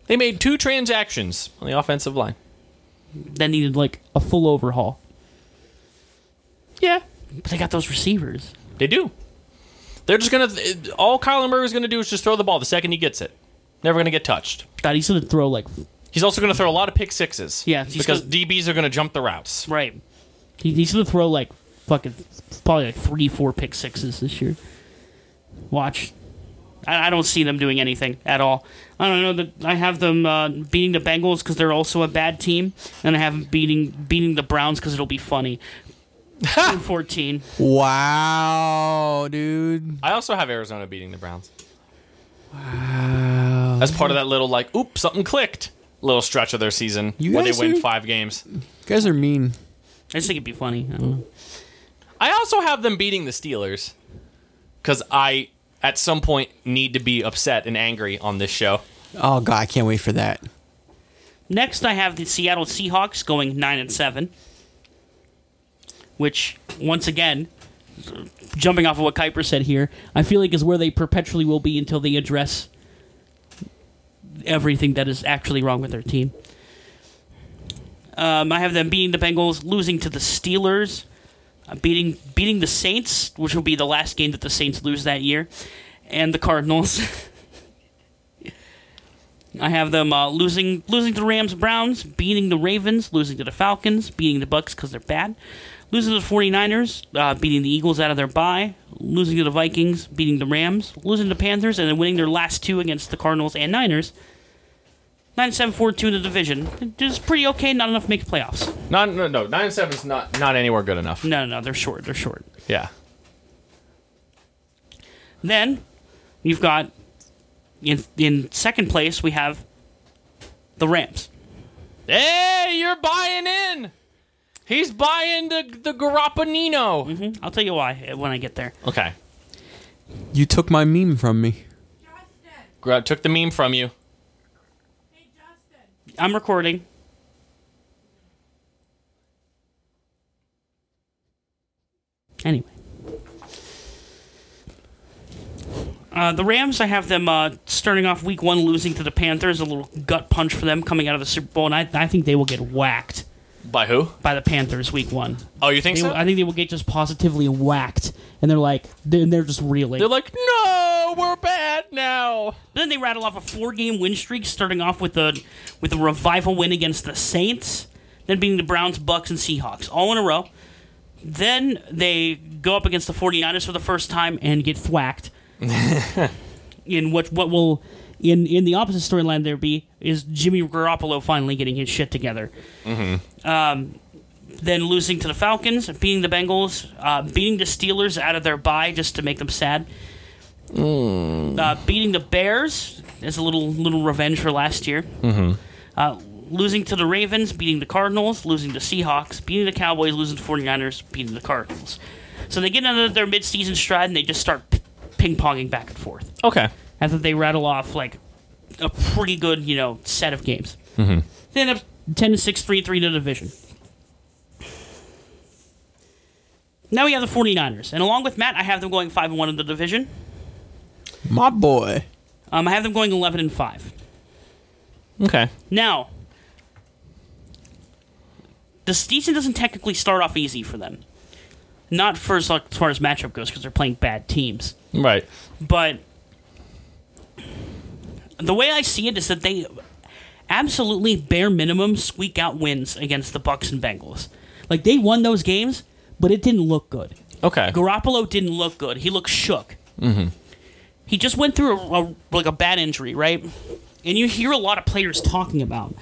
C: They made two transactions on the offensive line.
B: That needed like a full overhaul.
C: Yeah,
B: But they got those receivers.
C: they do. They're just gonna. All Kyler Murray's gonna do is just throw the ball the second he gets it. Never gonna get touched.
B: God, he's gonna throw like
C: He's also gonna throw a lot of pick sixes.
B: Yeah,
C: because
B: gonna-
C: DBs are gonna jump the routes.
B: right. He, he's gonna throw like fucking probably like three, four pick sixes this year. Watch. I, I don't see them doing anything at all. I don't know that I have them uh, beating the Bengals because they're also a bad team, and I have them beating beating the Browns because it'll be funny. 14.
A: Wow, dude.
C: I also have Arizona beating the Browns. Wow. As part of that little like, oop, something clicked. Little stretch of their season
A: You
C: where they win
A: are-
C: five games.
A: You guys are mean.
B: I just think it'd be funny. I don't know.
C: I also have them beating the Steelers because I, at some point, need to be upset and angry on this show.
A: Oh god, I can't wait for that.
B: Next, I have the Seattle Seahawks going nine and seven, which once again, jumping off of what Kuiper said here, I feel like is where they perpetually will be until they address everything that is actually wrong with their team. Um, I have them beating the Bengals, losing to the Steelers, uh, beating beating the Saints, which will be the last game that the Saints lose that year, and the Cardinals. I have them uh, losing losing to the Rams, Browns, beating the Ravens, losing to the Falcons, beating the Bucks because they're bad, losing to the 49ers, uh, beating the Eagles out of their bye, losing to the Vikings, beating the Rams, losing to the Panthers, and then winning their last two against the Cardinals and Niners. 9 7 4 2 in the division. Just pretty okay, not enough to make playoffs.
C: Not, no, no, nine and seven is not not anywhere good enough.
B: No, no, no, they're short. They're short.
C: Yeah.
B: Then you've got in in second place we have the Rams.
C: Hey, you're buying in. He's buying the the Garappanino.
B: I'll tell you why uh, when I get there.
C: Okay.
A: You took my meme from me.
D: Justin.
C: Gra- took the meme from you.
D: Hey, Justin.
B: I'm recording. Anyway. Uh, the Rams, I have them uh, starting off week one, losing to the Panthers. A little gut punch for them coming out of the Super Bowl, and I, I think they will get whacked
C: By who?
B: by the Panthers week one.
C: Oh, you think
B: They
C: so?
B: I think they will get just positively whacked, and they're like, they're, they're just reeling.
C: They're like, no, we're bad now.
B: Then they rattle off a four-game win streak, starting off with a with a revival win against the Saints, then beating the Browns, Bucks, and Seahawks all in a row. Then they go up against the 49ers for the first time and get thwacked. in what what will in in the opposite storyline there be is Jimmy Garoppolo finally getting his shit together. Um, then losing to the Falcons, beating the Bengals, uh, beating the Steelers out of their bye just to make them sad uh, beating the Bears as a little little revenge for last year. Mm-hmm. Uh, losing to the Ravens, beating the Cardinals, losing to Seahawks, beating the Cowboys, losing to 49ers, beating the Cardinals. So they get into their midseason stride and they just start p- ping ponging back and forth.
C: Okay.
B: After they rattle off like a pretty good, you know, set of games. Mm-hmm. They end up 10 to 6, 3 3 to the division. Now we have the 49ers. And along with Matt, I have them going 5 and 1 in the division.
A: My boy.
B: Um, I have them going 11 and 5.
C: Okay.
B: Now, the season doesn't technically start off easy for them. Not for as, like, as far as matchup goes, because they're playing bad teams.
C: Right.
B: But the way I see it is that they absolutely bare minimum squeak out wins against the Bucs and Bengals. Like they won those games, but it didn't look good.
C: Okay.
B: Garoppolo didn't look good. He looked shook. Mm-hmm. He just went through a, a like a bad injury, right? And you hear a lot of players talking about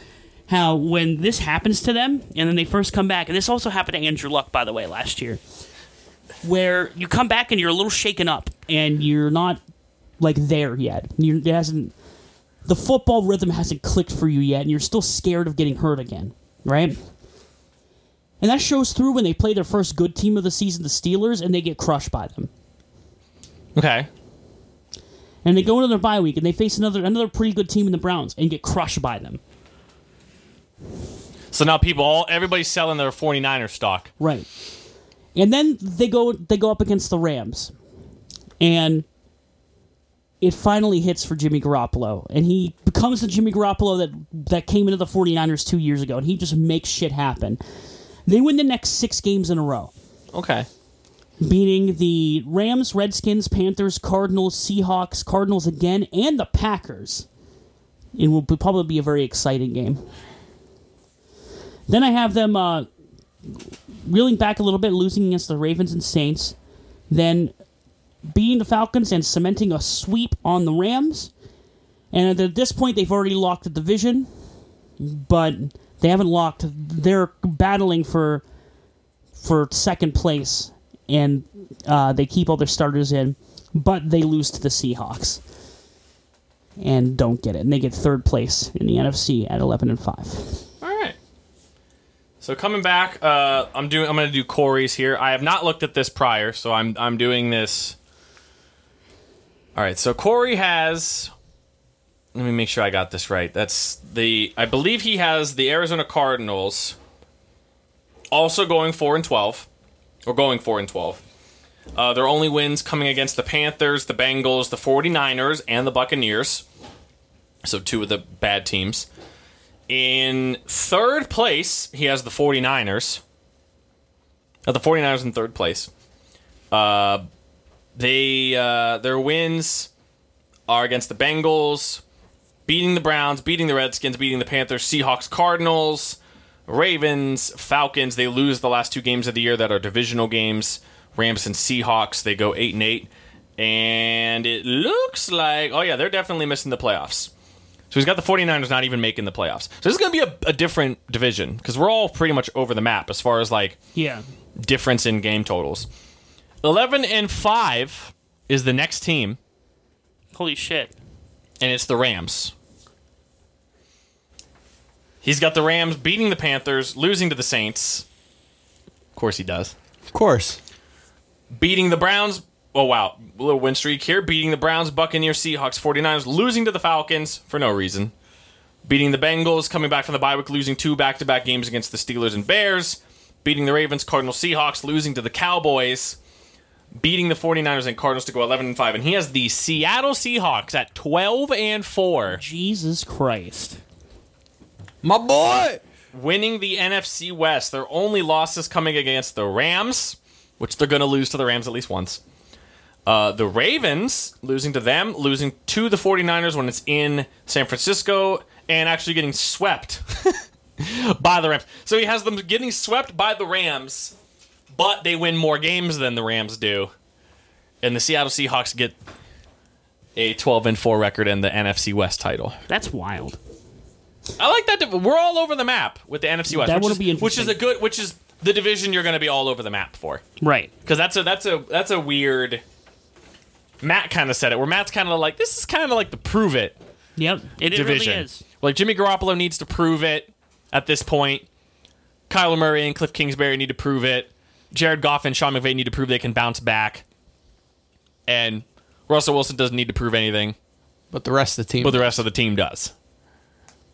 B: how when this happens to them, and then they first come back, and this also happened to Andrew Luck, by the way, last year, where you come back and you're a little shaken up, and you're not like there yet. You're, it hasn't the football rhythm hasn't clicked for you yet, and you're still scared of getting hurt again, right? And that shows through when they play their first good team of the season, the Steelers, and they get crushed by them.
C: Okay.
B: And they go into their bye week and they face another another pretty good team in the Browns and get crushed by them.
C: So now people, all everybody's selling their 49er stock.
B: Right. And then they go they go up against the Rams. And it finally hits for Jimmy Garoppolo. And he becomes the Jimmy Garoppolo that that came into the 49ers 2 years ago and he just makes shit happen. They win the next 6 games in a row,
C: Okay.
B: beating the Rams, Redskins, Panthers, Cardinals, Seahawks, Cardinals again and the Packers. It will probably be a very exciting game. Then I have them uh, reeling back a little bit, losing against the Ravens and Saints, then beating the Falcons and cementing a sweep on the Rams. And at this point, they've already locked the division, but they haven't locked. They're battling for for second place, and uh, they keep all their starters in, but they lose to the Seahawks and don't get it, and they get third place in the NFC at eleven and five.
C: All right. So coming back, uh, I'm doing. I'm going to do Corey's here. I have not looked at this prior, so I'm I'm doing this. All right. So Corey has. Let me make sure I got this right. That's the. I believe he has the Arizona Cardinals. Also going four and twelve, or going four and twelve. Uh, their only wins coming against the Panthers, the Bengals, the 49ers, and the Buccaneers. So two of the bad teams. In third place, he has the 49ers. Uh, the 49ers in third place. Uh, they uh, their wins are against the Bengals, beating the Browns, beating the Redskins, beating the Panthers, Seahawks, Cardinals, Ravens, Falcons. They lose the last two games of the year that are divisional games. Rams and Seahawks. They go eight and eight, and it looks like oh yeah, they're definitely missing the playoffs. So he's got the 49ers not even making the playoffs. So this is going to be a, a different division because we're all pretty much over the map as far as like
B: Yeah,
C: difference in game totals. 11 and 5 is the next team,
B: holy shit.
C: and it's the Rams. He's got the Rams beating the Panthers, losing to the Saints. Of course he does.
A: Of course.
C: Beating the Browns. Oh, wow. A little win streak here. Beating the Browns, Buccaneers, Seahawks, 49ers, losing to the Falcons for no reason. Beating the Bengals, coming back from the bye week, losing two back to back games against the Steelers and Bears. Beating the Ravens, Cardinals, Seahawks, losing to the Cowboys. Beating the 49ers and Cardinals to go 11 and 5. And he has the Seattle Seahawks at 12 and 4,
B: Jesus Christ.
A: My boy.
C: winning the NFC West. Their only losses coming against the Rams, which they're going to lose to the Rams at least once. Uh, the Ravens, losing to them, losing to the 49ers when it's in San Francisco, and actually getting swept by the Rams. So he has them getting swept by the Rams, but they win more games than the Rams do. And the Seattle Seahawks get a 12 and 4 record and the NFC West title.
B: That's wild.
C: I like that. div- We're all over the map with the NFC West.
B: That
C: which is,
B: be
C: Which is a good. Which is the division you're going to be all over the map for.
B: Right.
C: Because that's a that's a that's a weird. Matt kind of said it. Where Matt's kind of like this is kind of like the prove it
B: Yep. It, it
C: division.
B: really is.
C: Like Jimmy Garoppolo needs to prove it at this point. Kyler Murray and Cliff Kingsbury need to prove it. Jared Goff and Sean McVay need to prove they can bounce back. And Russell Wilson doesn't need to prove anything,
A: But the rest of the team.
C: but the rest of the team does.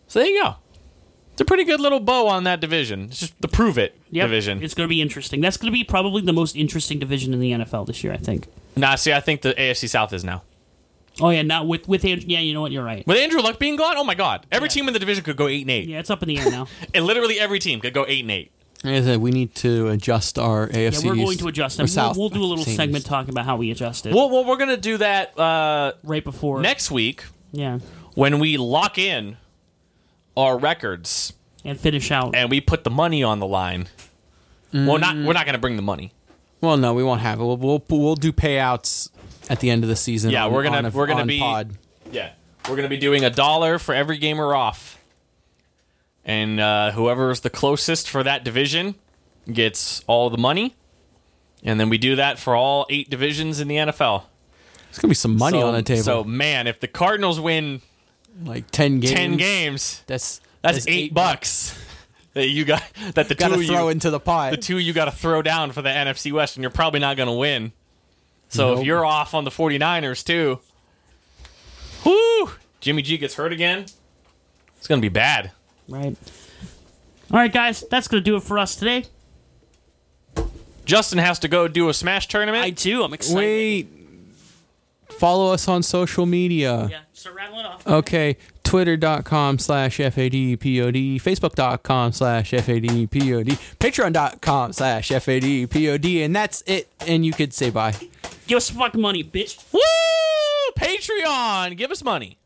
C: So there you go. It's a pretty good little bow on that division. It's just the prove it
B: Yep.
C: division.
B: It's going to be interesting. That's going to be probably the most interesting division in the NFL this year, I think.
C: Nah, see, I think the AFC South is now.
B: Oh yeah, not with with Andrew. Yeah, you know what? You're right.
C: With Andrew Luck being gone, oh my god. Every
B: Yeah.
C: team in the division could go 8 and 8.
B: Yeah, it's up in the air now.
C: And literally every team could go 8 and 8.
A: Like I said, we need to adjust our AFC.
B: Yeah, we're going
A: East-
B: to adjust
A: or
B: them. We'll,
A: South.
B: we'll do a little segment
A: East.
B: talking about how we adjust it
C: Well, well we're going to do that uh,
B: right before
C: next week
B: Yeah,
C: when we lock in our records
B: and finish out.
C: and we put the money on the line. Well, not we're not going to bring the money.
A: Well, no, we won't have it. We'll, we'll we'll do payouts at the end of the season.
C: Yeah,
A: on-
C: we're gonna-
A: on a-
C: we're gonna be-
A: pod.
C: Yeah. We're going to be doing a dollar for every game we're off. And uh, whoever's the closest for that division gets all the money. And then we do that for all eight divisions in the NFL.
A: There's gonna be some money
C: so,
A: on the table.
C: So, man, if the Cardinals win
A: like ten games.
C: ten games.
A: That's
C: That's, eight, bucks that you got that the
A: Got
C: two
A: throw
C: you
A: into the pot.
C: the two you got to throw down for the NFC West, and you're probably not going to win. So
A: Nope.
C: if you're off on the 49ers too, whoo, Jimmy G gets hurt again. It's going to be bad.
B: Right. All right, guys, that's gonna do it for us today.
C: Justin has to go do a Smash tournament.
B: I do. I'm excited.
A: Wait. Follow us on social media.
B: Yeah. Start rattling off.
A: Okay. Twitter.com slash FADPOD, Facebook.com slash FADPOD, Patreon.com slash FADPOD, and that's it. And you could say bye.
B: Give us some fucking money, bitch.
C: Woo! Patreon, give us money.